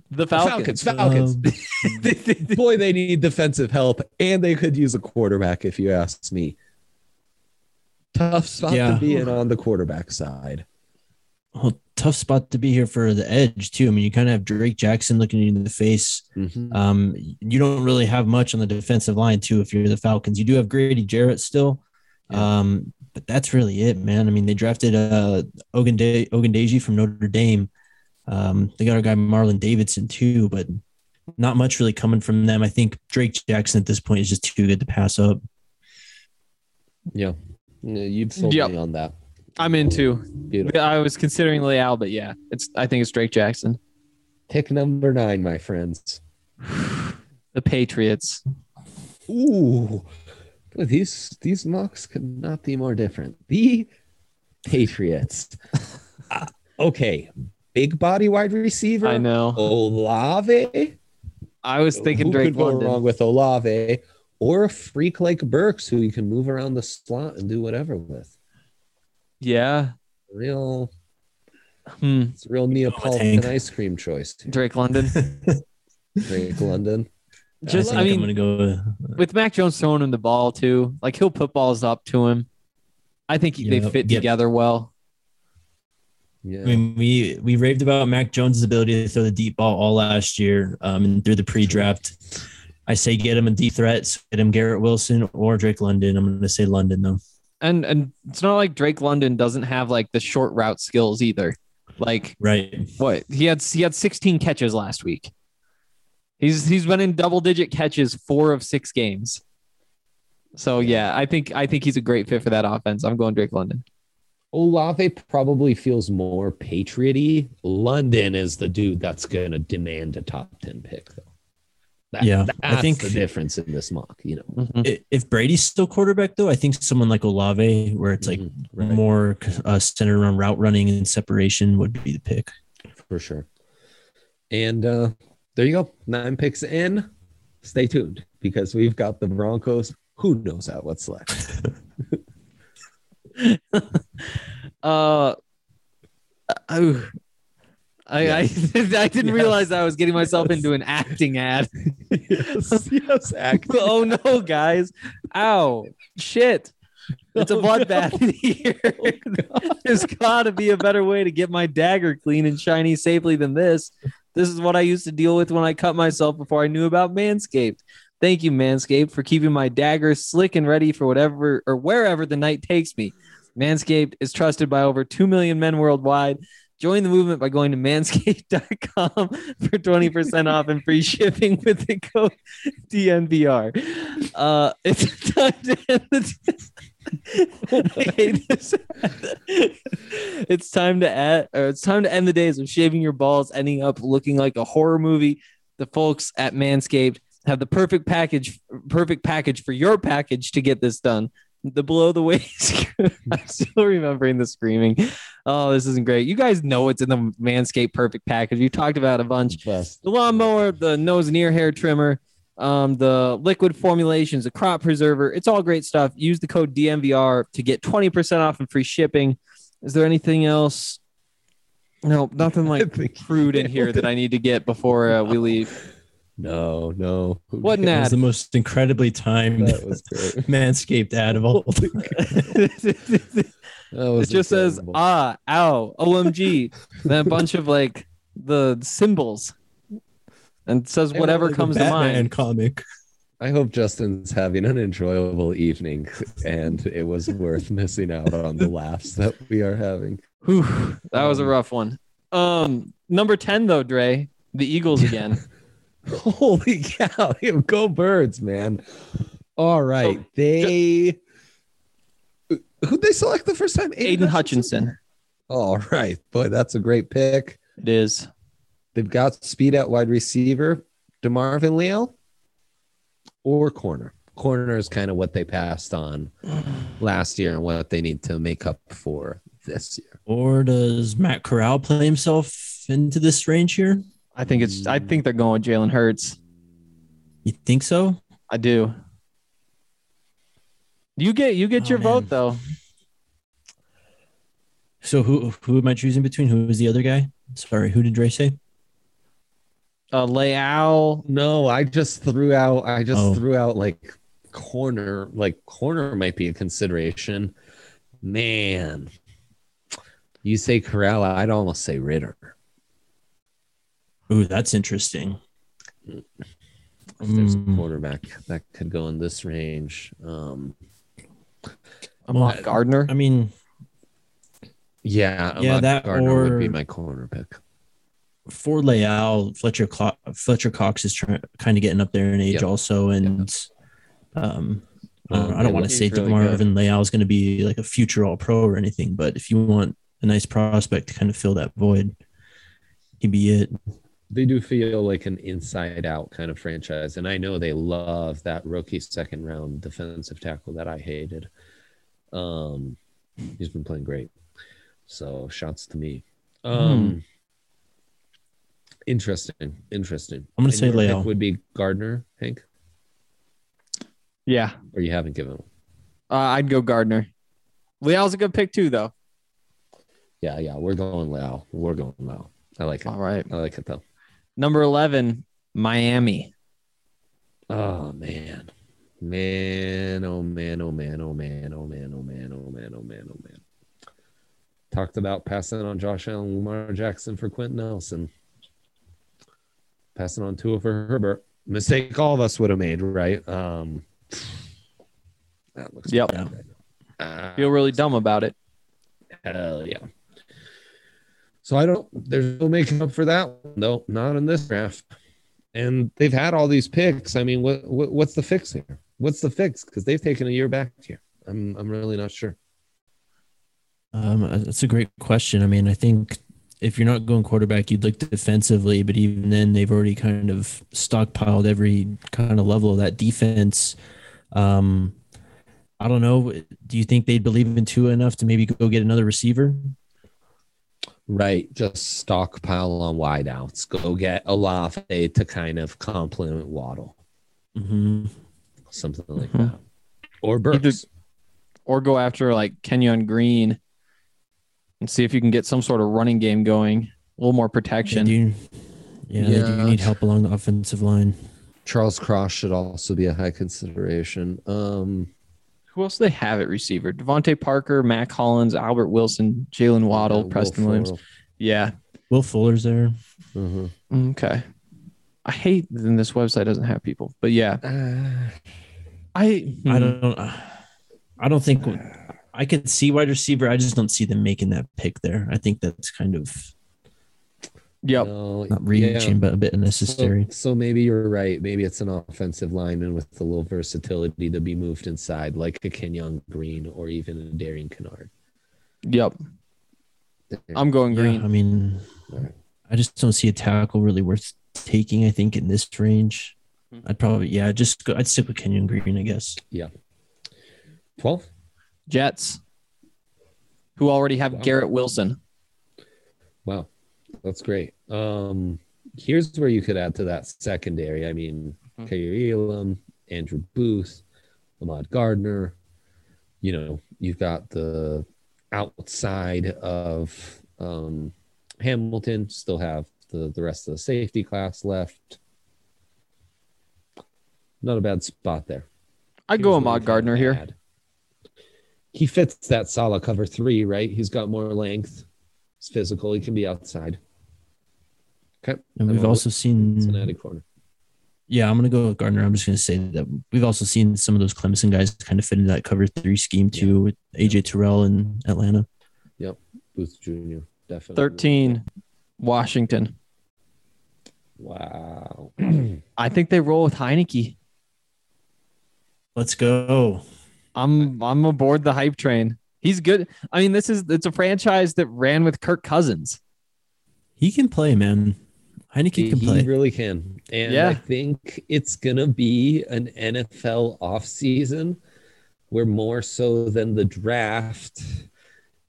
The Falcons. Falcons. Falcons. Boy, they need defensive help, and they could use a quarterback if you ask me. Tough spot Yeah. to be in on the quarterback side. Well, tough spot to be here for the edge too. I mean, you kind of have Drake Jackson looking you in the face. Mhm. Um, you don't really have much on the defensive line too. If you're the Falcons, you do have Grady Jarrett still, um, but that's really it, man. I mean, they drafted uh Ogende- Ogundeji from Notre Dame. Um, they got our guy Marlon Davidson too, but not much really coming from them. I think Drake Jackson at this point is just too good to pass up. Yeah. Yeah, You've sold Yep. me on that. I'm into. Beautiful. I was considering Leal, but yeah, it's. I think it's Drake Jackson. Pick number nine, my friends. The Patriots. Ooh, these these mocks could not be more different. The Patriots. Uh, okay, big body wide receiver. I know. Olave. I was thinking Who Drake could go London. wrong with Olave or a freak like Burks who you can move around the slot and do whatever with. Yeah. Real, Hmm. it's a real Neapolitan ice cream choice. Drake London. Drake London. Just, think I I'm mean, gonna go. With, with Mac Jones throwing him the ball too, like he'll put balls up to him. I think they Yep, fit yep. together well. Yeah. I mean, we we raved about Mac Jones' ability to throw the deep ball all last year, um, and through the pre-draft. I say get him a deep threats, get him Garrett Wilson or Drake London. I'm going to say London though. And and it's not like Drake London doesn't have like the short route skills either. Like Right. what he had he had 16 catches last week. He's he's been in double digit catches four of six games. So yeah, I think I think he's a great fit for that offense. I'm going Drake London. Olave probably feels more patrioty. London is the dude that's going to demand a top 10 pick, though. That, Yeah, I think- the difference in this mock, you know. Mhm. If Brady's still quarterback though, I think someone like Olave, where it's like Mhm, right, more uh, centered around route running and separation, would be the pick. for sure. And uh, there you go. Nine picks in. Stay tuned. because we've got the Broncos. Who knows at what's left? Uh, oh, I, I, I didn't Yes. realize I was getting myself into an acting ad. yes, yes, act. oh no, guys! Ow! Shit! It's a Oh, bloodbath in here. Oh, There's got to be a better way to get my dagger clean and shiny safely than this. This is what I used to deal with when I cut myself before I knew about Manscaped. Thank you, Manscaped, for keeping my dagger slick and ready for whatever or wherever the night takes me. Manscaped is trusted by over 2 million men worldwide. Join the movement by going to manscaped.com for 20% off and free shipping with the code DNVR. Uh, it's time to end the. It's time to add, or it's time to end the days of shaving your balls, ending up looking like a horror movie. The folks at Manscaped have the perfect package, perfect package for your package to get this done. The below the waist. I'm still remembering the screaming. Oh, this isn't great. You guys know what's in the Manscaped perfect package. We talked about a bunch Best. the lawnmower, the nose and ear hair trimmer, um, the liquid formulations, the crop preserver. It's all great stuff. Use the code DNVR to get 20% off and free shipping. Is there anything else? No, nothing like crude in here that I need to get before uh, we leave. No, no. Who What an cares? That was the most incredibly timed That was great. Manscaped ad of all. it That was just says ah, ow, OMG, then a bunch of like the symbols and says I whatever like comes to Batman mind. comic. I hope Justin's having an enjoyable evening and it was worth missing out on the laughs that we are having. Whew, that was a Um, rough one. Um, number 10 though, Dre, the Eagles again. Holy cow. Go birds, man. All right. Oh, they who'd they select the first time? Aidan Hutchinson. All right. Boy, that's a great pick. It is. They've got speed at wide receiver, DeMarvin Leal, or corner. Corner is kind of what they passed on last year and what they need to make up for this year. Or does Matt Corral play himself into this range here? I think it's I think they're going Jalen Hurts. You think so? I do. You get you get Oh, your man. vote though. So who who am I choosing between? Who was the other guy? Sorry, who did Dre say? Uh Leal. No, I just threw out. I just Oh. threw out like corner. Like corner might be a consideration. Man, you say Corral, I'd almost say Ridder. Ooh, that's interesting. If there's Mm. a quarterback that could go in this range. Um, Ahmad Well, Gardner. I mean, yeah, Yeah, that Gardner would be my corner pick. for Leal, Fletcher Clo- Fletcher Cox is trying kind of getting up there in age Yep. also, and um, I don't, Um, I don't want to he's say really Marvin Leal is going to be like a future All Pro or anything, but if you want a nice prospect to kind of fill that void, he'd be it. They do feel like an inside out kind of franchise. And I know they love that rookie second round defensive tackle that I hated. Um, he's been playing great. So shouts to me. Um, interesting. Interesting. I'm gonna say your pick Leal. Would be Gardner, Hank, Yeah. or you haven't given him. Uh, I'd go Gardner. Leal's a good pick too, though. Yeah, yeah. We're going Lau. We're going Lau. I like it. All right. I like it though. Number 11, Miami. Oh man. Man, oh man, oh man, oh man, oh man, oh man, oh man, oh man, oh man. Talked about passing on Josh Allen, Lamar Jackson for Quenton Nelson. Passing on Tua for Herbert. Mistake all of us would have made, right? Um that looks Yep. right. Ah, Feel really dumb about it. Hell yeah. So I don't, there's no making up for that No, not in this draft. And they've had all these picks. I mean, what, what what's the fix here? What's the fix? Because they've taken a year back here. I'm I'm really not sure. Um, that's a great question. I mean, I think if you're not going quarterback, you'd look defensively, but even then, they've already kind of stockpiled every kind of level of that defense. Um, I don't know. Do you think they'd believe in Tua enough to maybe go get another receiver? Right. Just stockpile on wideouts. Go get Olave to kind of complement Waddle. Mhm. something like Mhm. that, or Burks. or go after like Kenyon Green and see if you can get some sort of running game going, a little more Yeah, protection. do you- yeah, they Yeah. do need help along the offensive line. Charles Cross should also be a high consideration. Um, Who else do they have at receiver? DeVante Parker, Mack Hollins, Albert Wilson, Jaylen Waddle, uh, Will Preston Williams. Fuller. Yeah. Will Fuller's there. Mhm. Okay. I hate that this website doesn't have people, but yeah, Uh, I I hmm. don't. I don't think I could see wide receiver. I just don't see them making that pick there. I think that's kind of Yep. no, not reaching, yeah. but a bit unnecessary. so maybe you're right. Maybe it's an offensive lineman with a little versatility to be moved inside, like a Kenyon Green or even a Darian Kinnard. Yep. I'm going Yeah, green. I mean, Alright. I just don't see a tackle really worth taking. I think in this range, Hmm. I'd probably yeah, just go. I'd stick with Kenyon Green, I guess. Yeah. 12? Jets, who already have Wow. Garrett Wilson. Wow, that's great. Um, here's where you could add to that secondary. I mean, Mhm. Kaiir Elam, Andrew Booth, Ahmad Gardner. You know, you've got the outside of um, Hamilton. Still have the the rest of the safety class left. Not a bad spot there. I'd go Ahmad Gardner here. He fits that solid cover three, right? He's got more length. He's physical. He can be outside. Okay. And we've I'm a also seen Cincinnati corner. Yeah, I'm gonna go with Gardner. I'm just gonna say that we've also seen some of those Clemson guys kind of fit into that cover three scheme too, with AJ Terrell in Atlanta. Yep, Booth Jr. Definitely. 13, Washington. Wow. I think they roll with Heinicke. Let's go. I'm I'm aboard the hype train. He's good. I mean, this is it's a franchise that ran with Kirk Cousins. He can play, man. Heinicke he, can play. he really can. And Yeah. I think it's gonna be an NFL offseason where more so than the draft,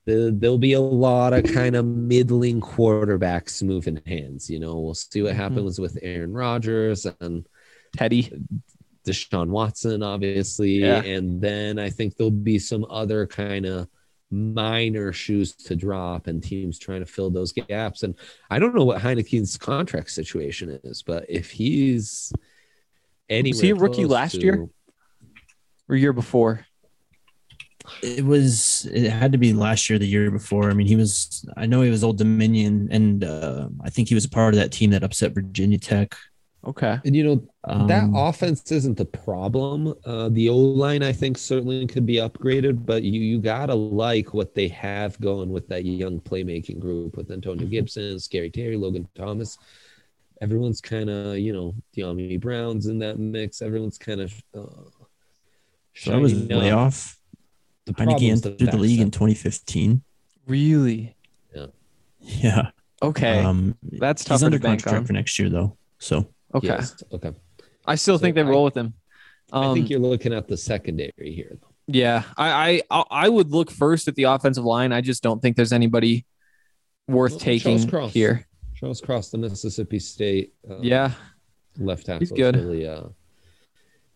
the, there'll be a lot of kind of middling quarterbacks moving hands. You know, we'll see what Mhm. happens with Aaron Rodgers and Teddy. Deshaun Watson, obviously. Yeah. And then I think there'll be some other kind of minor shoes to drop and teams trying to fill those gaps. And I don't know what Heinicke's contract situation is, but if he's anywhere he a rookie last to- year? Or year before. It was. It had to be last year, the year before. I mean, he was. I know he was Old Dominion, and uh, I think he was a part of that team that upset Virginia Tech. Okay. And you know, that Um, offense isn't the problem. Uh, the O line, I think, certainly could be upgraded, but you you gotta like what they have going with that young playmaking group with Antonio Mm-hmm. Gibson, Scary Terry, Logan Thomas. Everyone's kind of you know Dyami Brown's in that mix. Everyone's kind of uh, So that was shining way up. off. The Heinicke problem's entered the back league in 2015. Really? Yeah. Yeah. Okay. Um, That's he's tougher under to bank contract on. for next year, though. So Okay. Yes, Okay. I still So think they I- roll with him. I Um, think you're looking at the secondary here. Though. Yeah, I, I I would look first at the offensive line. I just don't think there's anybody worth Well, Charles taking Cross. here. Charles Cross, the Mississippi State. Uh, Yeah, left tackle. He's good. Really, uh,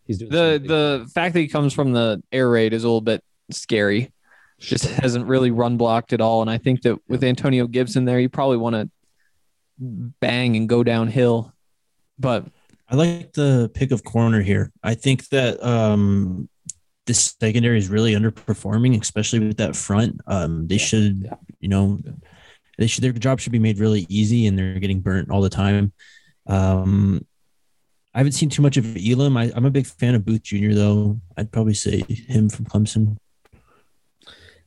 he's doing the something. the fact that he comes from the air raid is a little bit scary. Just hasn't really run blocked at all, and I think that with Antonio Gibson there, you probably want to bang and go downhill. But I like the pick of corner here. I think that um, this secondary is really underperforming, especially with that front. Um, they should, Yeah. you know, they should their job should be made really easy, and they're getting burnt all the time. Um, I haven't seen too much of Elam. I, I'm a big fan of Booth Jr. though. I'd probably say him from Clemson.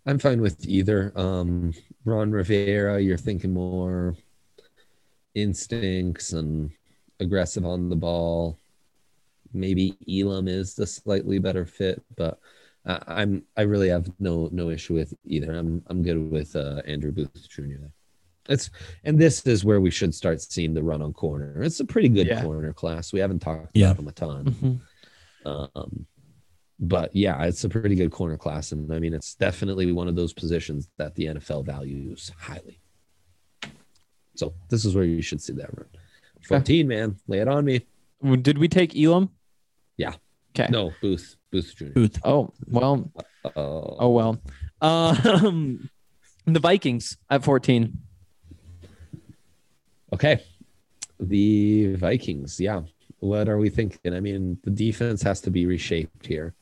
I'm fine with either. Um, Ron Rivera, you're thinking more instincts and aggressive on the ball. Maybe Elam is the slightly better fit, but I, I'm I really have no no issue with either. I'm I'm good with uh, Andrew Booth Jr. There. It's and this is where we should start seeing the run on corner. It's a pretty good Yeah. corner class. We haven't talked Yeah. about them a ton. Um, but yeah, it's a pretty good corner class, and I mean, it's definitely one of those positions that the NFL values highly. So this is where you should see that run. Fourteen, man, lay it on me. did we take Elam? Yeah. Okay. No, Booth. Booth Jr. Booth. Oh well. Uh, Oh well. Um, the Vikings at 14. Okay. The Vikings. Yeah. What are we thinking? I mean, the defense has to be reshaped here.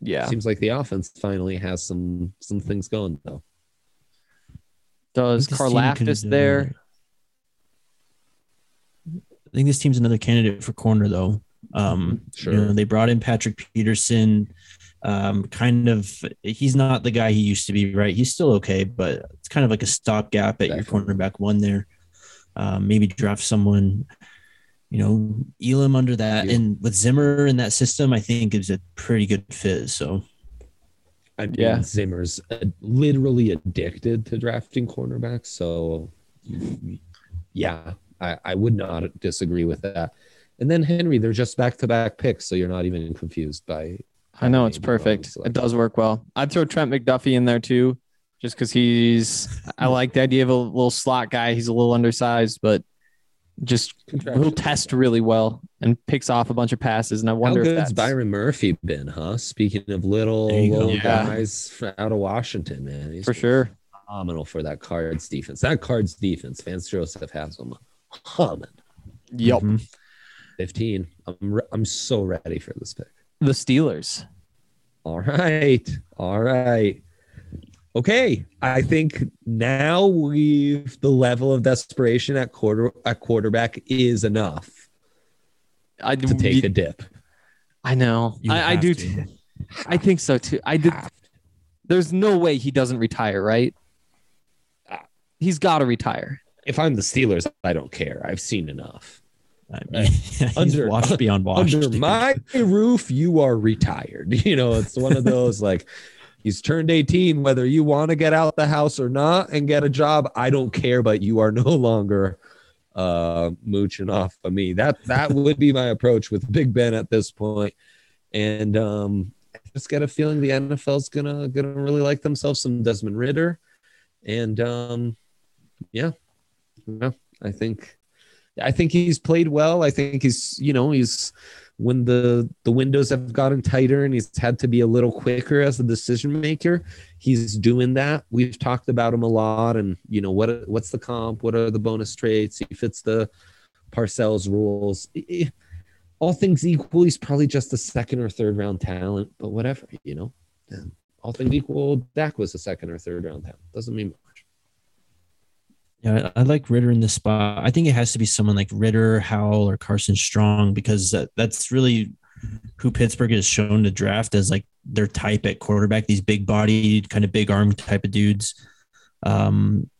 Yeah. Seems like the offense finally has some some things going though. Does I think this Karlaftis there? I think this team's another candidate for corner though. Um, Sure. you know, they brought in Patrick Peterson. Um, kind of, he's not the guy he used to be, right? He's still okay, but it's kind of like a stopgap at your cornerback one there. Um, maybe draft someone, you know, Elam under that, Yeah. and with Zimmer in that system, I think is a pretty good fit. So I mean, Yeah. Zimmer's uh, literally addicted to drafting cornerbacks. So, yeah, I, I would not disagree with that. And then Henry, they're just back to back picks. So you're not even confused by. I know it's perfect. It does work well. I'd throw Trent McDuffie in there too, just because he's. I like the idea of a little slot guy. He's a little undersized, but just he'll test really well and picks off a bunch of passes. And I How wonder if good's that's Byron Murphy been, huh? Speaking of little, There you go. little Yeah. guys out of Washington, man. He's for sure. phenomenal for that Cards defense. That Cards defense, Vance Joseph has them humming. Yep. mhm. 15. I'm, re- I'm so ready for this pick. The Steelers. All right. All right. Okay. I think now we've the level of desperation at quarter at quarterback is enough I to take a dip. I know. I, I do. to. Too. I think so too. I did. There's no way he doesn't retire, right? He's got to retire. If I'm the Steelers, I don't care. I've seen enough. I mean, he's Under- beyond. Under my roof, you are retired. You know, it's one of those like he's turned 18, whether you want to get out the house or not and get a job. I don't care, but you are no longer uh mooching off of me. That that would be my approach with Big Ben at this point. And um I just get a feeling the NFL's gonna gonna really like themselves some Desmond Ridder. And um yeah. Yeah, I think I think he's played well. I think he's, you know, he's when the the windows have gotten tighter and he's had to be a little quicker as a decision maker. He's doing that. We've talked about him a lot, and you know what what's the comp? What are the bonus traits? He fits the Parcells rules. All things equal, he's probably just a second or third round talent, but whatever, you know. All things equal, Dak was a second or third round talent. Doesn't mean much. Yeah, I I like Ridder in this spot. I think it has to be someone like Ridder, Howell, or Carson Strong because that, that's really who Pittsburgh has shown to draft as like their type at quarterback. These big bodied, kind of big arm type of dudes. Um,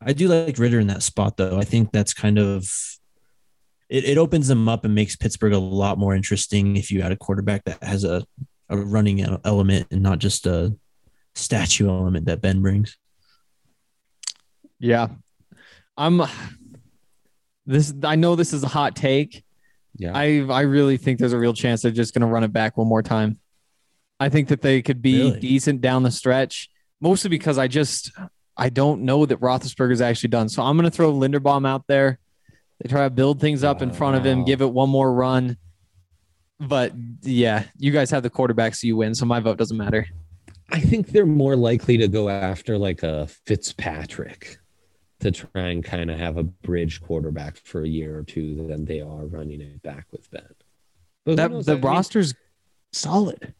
I do like Ridder in that spot though. I think that's kind of it, it opens them up and makes Pittsburgh a lot more interesting if you add a quarterback that has a, a running element and not just a statue element that Ben brings. Yeah. I'm this I know this is a hot take. Yeah. I I really think there's a real chance they're just going to run it back one more time. I think that they could be Really? decent down the stretch, mostly because I just I don't know that Roethlisberger's actually done. So I'm going to throw Linderbaum out there. They try to build things up in oh, front of him, give it one more run. But yeah, you guys have the quarterback, so you win. So my vote doesn't matter. I think they're more likely to go after like a Fitzpatrick to try and kind of have a bridge quarterback for a year or two than they are running it back with Ben. But That knows? the I mean, roster's solid.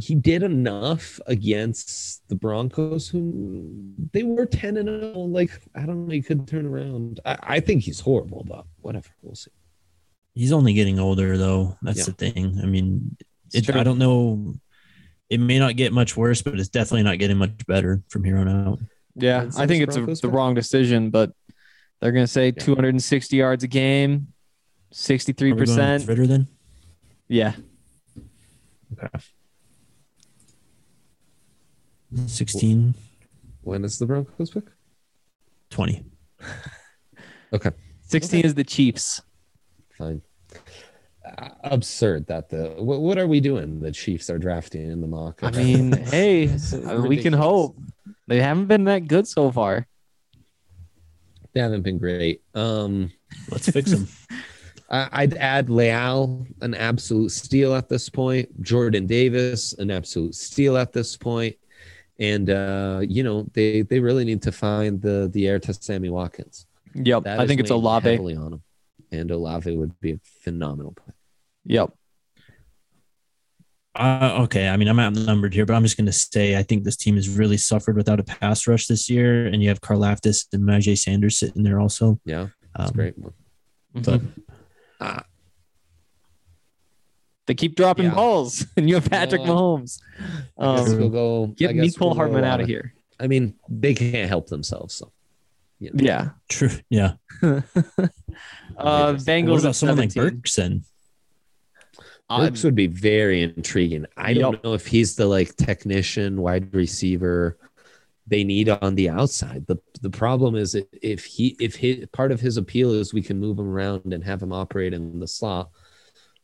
he did enough against the Broncos, who they were 10 and 0. Like, I don't know, he could turn around. I, I think he's horrible, but whatever. We'll see. He's only getting older, though. That's Yeah. the thing. I mean, it. I don't know. It may not get much worse, but it's definitely not getting much better from here on out. Yeah, And I think it's a, the wrong decision, but they're going to say Yeah. 260 yards a game, 63%. Are we going with Ridder then? Yeah. Okay. 16, When is the Broncos pick? 20. okay. 16 Okay. is the Chiefs. Fine. Uh, absurd that the what, what are we doing? The Chiefs are drafting in the mock. I mean, hey, It's we can hope. They haven't been that good so far. They haven't been great. Um, Let's fix them. I- I'd add Leal, an absolute steal at this point. Jordan Davis, an absolute steal at this point. And uh, you know, they they really need to find the the heir to Sammy Watkins. Yep. That I think it's weighing Olave. heavily on him. And Olave would be a phenomenal play. Yep. Uh, okay, I mean I'm outnumbered here, but I'm just going to say I think this team has really suffered without a pass rush this year, and you have Karlaftis and Myjai Sanders sitting there also. Yeah, that's Um, great. But Mhm. Uh, They keep dropping Yeah. balls, and you have Patrick Yeah. Mahomes. Um, we'll go. I get guess Mecole we'll go Hardman out of here. I mean, they can't help themselves. So you know. Yeah. true, yeah. Uh, What Bengals. what about someone like 17. Burks then? Burks would be very intriguing. I don't know if he's the like technician, wide receiver they need on the outside. The the problem is if he if he part of his appeal is we can move him around and have him operate in the slot.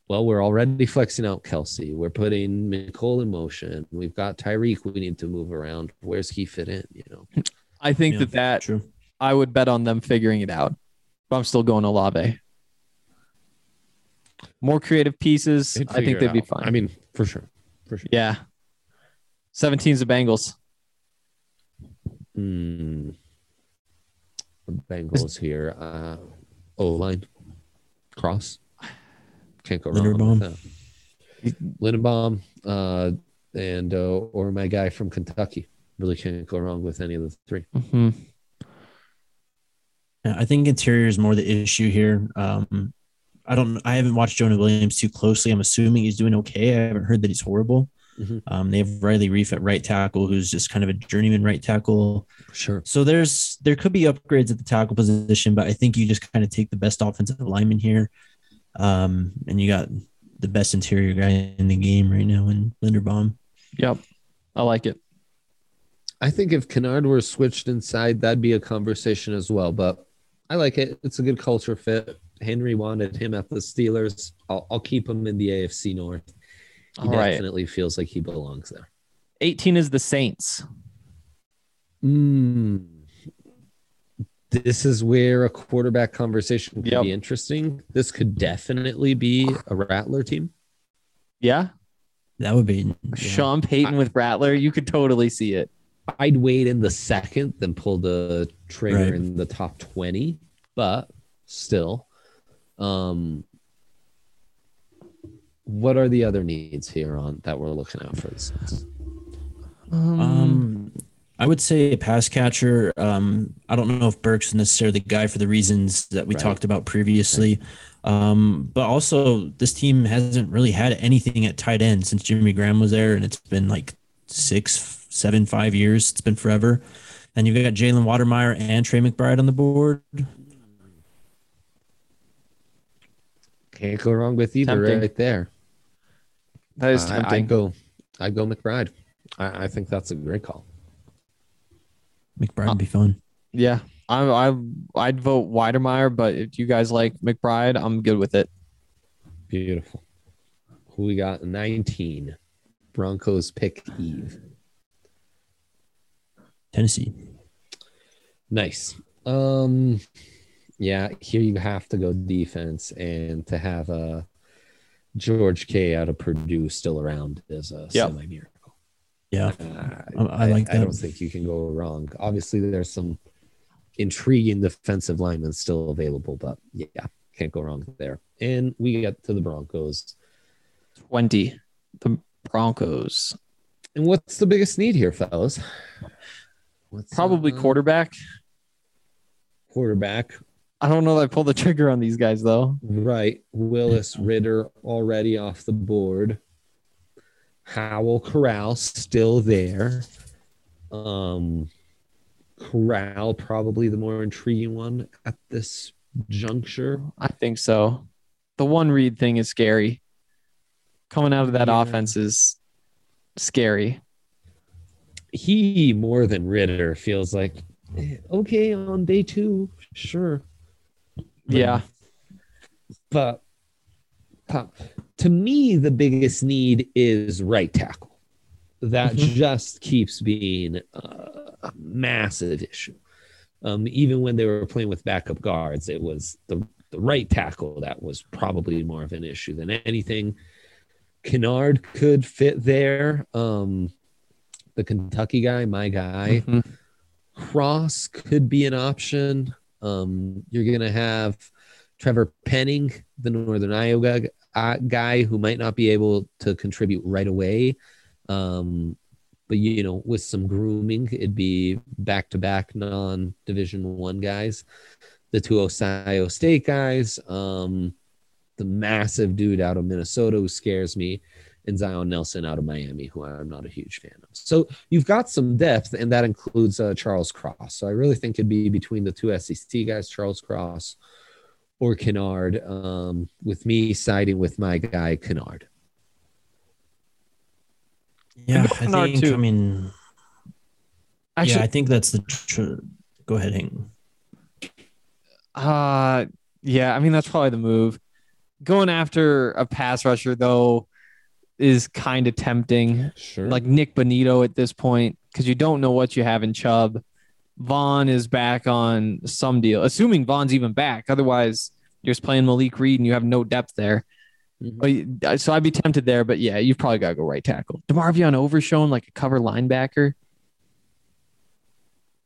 Well, we're already flexing out Kelce. We're putting Mecole in motion. We've got Tyreek. We need to move around. Where's he fit in? You know, I think Yeah, that that True. I would bet on them figuring it out. But I'm still going Olave. More creative pieces. I think they'd it be fine. I mean, for sure, for sure. yeah. 17's the Bengals. Hmm. Bengals here. Uh, O line, cross. Can't go wrong Linderbaum. with that. Linderbaum, uh, and uh, or my guy from Kentucky. Really can't go wrong with any of the three. Mhm. Yeah, I think interior is more the issue here. Um, I don't. I haven't watched Jonah Williams too closely. I'm assuming he's doing okay. I haven't heard that he's horrible. Mhm. Um, they have Riley Reiff at right tackle, who's just kind of a journeyman right tackle. Sure. So there's there could be upgrades at the tackle position, but I think you just kind of take the best offensive lineman here, um, and you got the best interior guy in the game right now in Linderbaum. Yep. I like it. I think if Kinnard were switched inside, that'd be a conversation as well. But I like it. It's a good culture fit. Henry wanted him at the Steelers. I'll, I'll keep him in the AFC North. He All right. definitely feels like he belongs there. 18 is the Saints. Mm. This is where a quarterback conversation could Yep. be interesting. This could definitely be a Rattler team. Yeah. That would be yeah. Sean Payton with Rattler. You could totally see it. I'd wait in the second then pull the trigger Right. in the top 20, but still. Um, what are the other needs here on that we're looking out for this? Um, I would say a pass catcher. Um, I don't know if Burke's necessarily the guy for the reasons that we Right. talked about previously. Um, but also this team hasn't really had anything at tight end since Jimmy Graham was there, and it's been like six, seven, five years. It's been forever. And you've got Jalen Wydermyer and Trey McBride on the board. Can't go wrong with either Tempting. right there. That is I- I'd tempting. go, I'd go McBride. I, I think that's a great call. McBride would be fun. yeah. I, I, I'd vote Wydermyer, but if you guys like McBride, I'm good with it. Beautiful. Who we got? 19. Broncos pick Eve. Tennessee. Nice. Um, yeah, here you have to go defense, and to have a George K out of Purdue still around is a Yep. semi miracle. Yeah. Uh, I- I like I don't think you can go wrong. Obviously, there's some intriguing defensive linemen still available, but yeah, can't go wrong there. And we get to the Broncos. 20. The Broncos. And what's the biggest need here, fellas? What's, Probably uh, quarterback. quarterback. I don't know that I pulled the trigger on these guys, though. Right. Willis Ridder already off the board. Howell Corral still there. Um Corral probably the more intriguing one at this juncture. I think so. The one read thing is scary. Coming out of that Yeah. offense is scary. He more than Ridder feels like eh, okay on day two, sure. Yeah. But, but to me, the biggest need is right tackle. That Mhm. just keeps being a massive issue. Um, even when they were playing with backup guards, it was the the right tackle that was probably more of an issue than anything. Kinnard could fit there. Um, the Kentucky guy, my guy. Mhm. Cross could be an option. Um, you're going to have Trevor Penning, the Northern Iowa uh, guy, who might not be able to contribute right away. Um, but you know, with some grooming, it'd be back to back non Division One guys. The two Ohio State guys, um, the massive dude out of Minnesota who scares me, and Zion Nelson out of Miami, who I'm not a huge fan of. So you've got some depth, and that includes uh, Charles Cross. So I really think it'd be between the two SEC guys, Charles Cross or Kinnard, um, with me siding with my guy Kinnard. Yeah, I Kinnard, think. too. I mean, Actually, yeah, I think that's the. Tr- go ahead, Hank. Uh yeah, I mean that's probably the move. Going after a pass rusher though is kind of tempting. Sure. Like Nik Bonitto at this point, because you don't know what you have in Chubb. Von is back on some deal, assuming Von's even back. Otherwise, you're just playing Malik Reed and you have no depth there. Mhm. But so I'd be tempted there, but yeah, you've probably got to go right tackle. DeMarvion Overshown like a cover linebacker.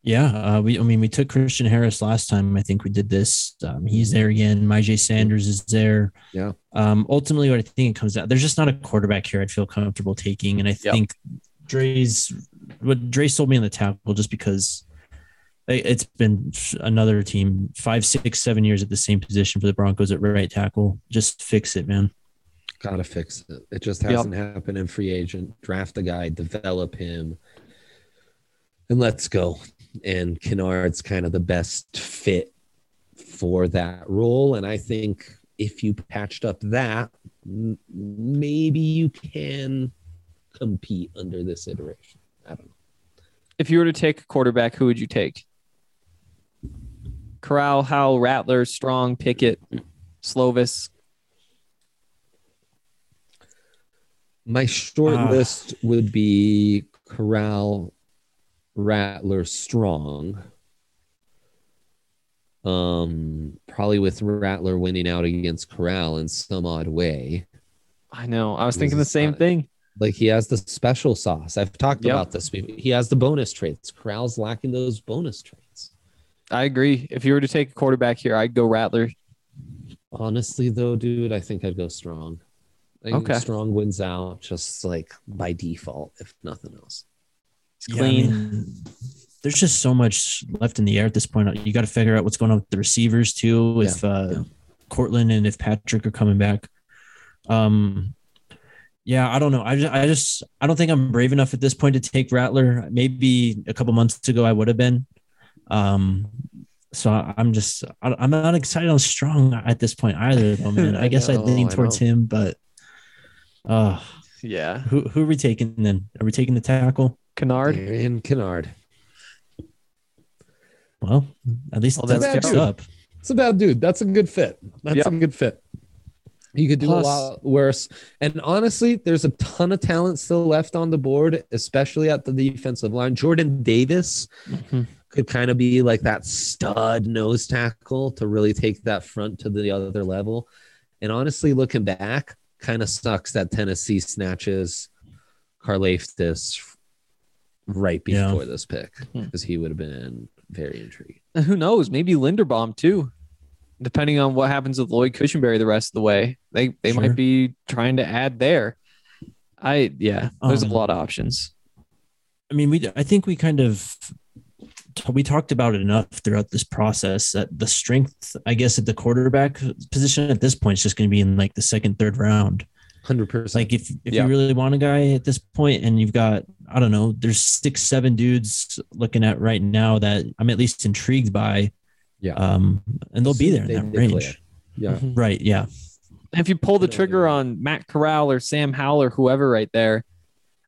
Yeah, uh, we. I mean, we took Christian Harris last time. I think we did this. Um, he's there again. Myjai Sanders is there. Yeah. Um, ultimately, what I think it comes down, there's just not a quarterback here. I'd feel comfortable taking, and I Yep. think Dre's what Dre sold me on the tackle just because it- it's been another team five, six, seven years at the same position for the Broncos at right tackle. Just fix it, man. Gotta fix it. It just hasn't happened in free agent. Draft a guy, develop him, and let's go. And Kinnard's kind of the best fit for that role. And I think if you patched up that, m- maybe you can compete under this iteration. I don't know. If you were to take a quarterback, who would you take? Corral, Howell, Rattler, Strong, Pickett, Slovis. My short Ah. list would be Corral, Rattler, Strong. Um, probably with Rattler winning out against Corral in some odd way. I know. I was thinking the same thing. Like he has the special sauce. I've talked Yep. about this. He has the bonus traits. Corral's lacking those bonus traits. I agree. If you were to take a quarterback here, I'd go Rattler. Honestly, though, dude, I think I'd go strong. Okay. strong wins out just like by default, if nothing else. He's Yeah, I clean. mean, there's just so much left in the air at this point. You got to figure out what's going on with the receivers too, if uh, yeah. Courtland and if Patrick are coming back. Um, yeah, I don't know. I just, I just, I don't think I'm brave enough at this point to take Rattler. Maybe a couple months ago I would have been. Um, so I- I'm just, I- I'm not excited on Strong at this point either. Though, man. I I guess I'd lean towards know. him, but uh, yeah. who who are we taking then? Are we taking the tackle? Kinnard. Darian Kinnard. Well, at least Well, that's that's fixed up. It's a bad dude. That's a good fit. That's Yep. a good fit. You could do Plus- a lot worse. And honestly, there's a ton of talent still left on the board, especially at the defensive line. Jordan Davis Mhm. could kind of be like that stud nose tackle to really take that front to the other level. And honestly, looking back, kind of sucks that Tennessee snatches Karlaftis right Yeah. before this pick Hmm. because he would have been very intrigued. And who knows? Maybe Linderbaum too. Depending on what happens with Lloyd Cushenberry the rest of the way, they they Sure. might be trying to add there. I yeah, there's Um, a lot of options. I mean, we I think we kind of we talked about it enough throughout this process that the strength, I guess, at the quarterback position at this point is just going to be in like the second, third round. 100%. Like if if Yeah. you really want a guy at this point, and you've got I don't know, there's six, seven dudes looking at right now that I'm at least intrigued by. Yeah. Um, and they'll be there in that declare. range. yeah. Mhm. Right. Yeah. If you pull the trigger on Matt Corral or Sam Howell or whoever right there,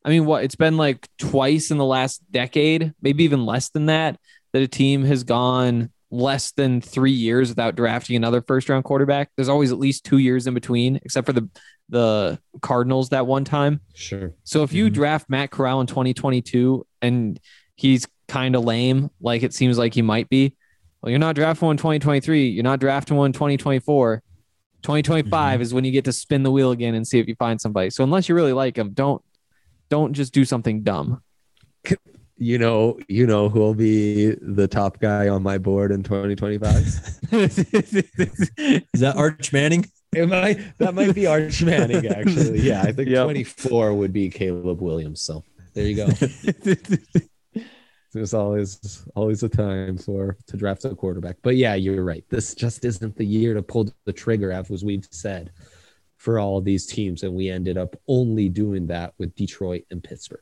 I mean, what it's been like twice in the last decade, maybe even less than that, that a team has gone less than three years without drafting another first round quarterback. There's always at least two years in between, except for the the Cardinals that one time. Sure. So if you Mhm. draft Matt Corral in 2022 and he's kind of lame, like it seems like he might be, Well, you're not drafting one 2023. You're not drafting one 2024. 2025 Mhm. is when you get to spin the wheel again and see if you find somebody. So unless you really like them, don't don't just do something dumb. You know, you know who will be the top guy on my board in 2025? Is that Arch Manning? it might that might be Arch Manning actually. Yeah, I think Yep. 24 would be Caleb Williams. So there you go. There's always always a time for to draft a quarterback. But yeah, you're right. This just isn't the year to pull the trigger, as we've said, for all these teams, and we ended up only doing that with Detroit and Pittsburgh.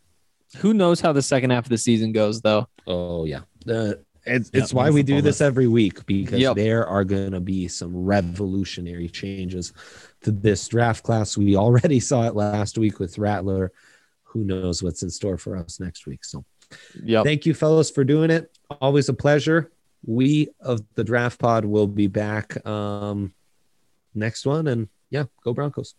Who knows how the second half of the season goes though? Oh yeah, uh, it's, Yeah, it's why we do this every week because Yep. there are going to be some revolutionary changes to this draft class. We already saw it last week with Rattler. Who knows what's in store for us next week? So. Yep. Thank you, fellas, for doing it. Always a pleasure. We of the Draft Pod will be back um, next one, and yeah, go Broncos.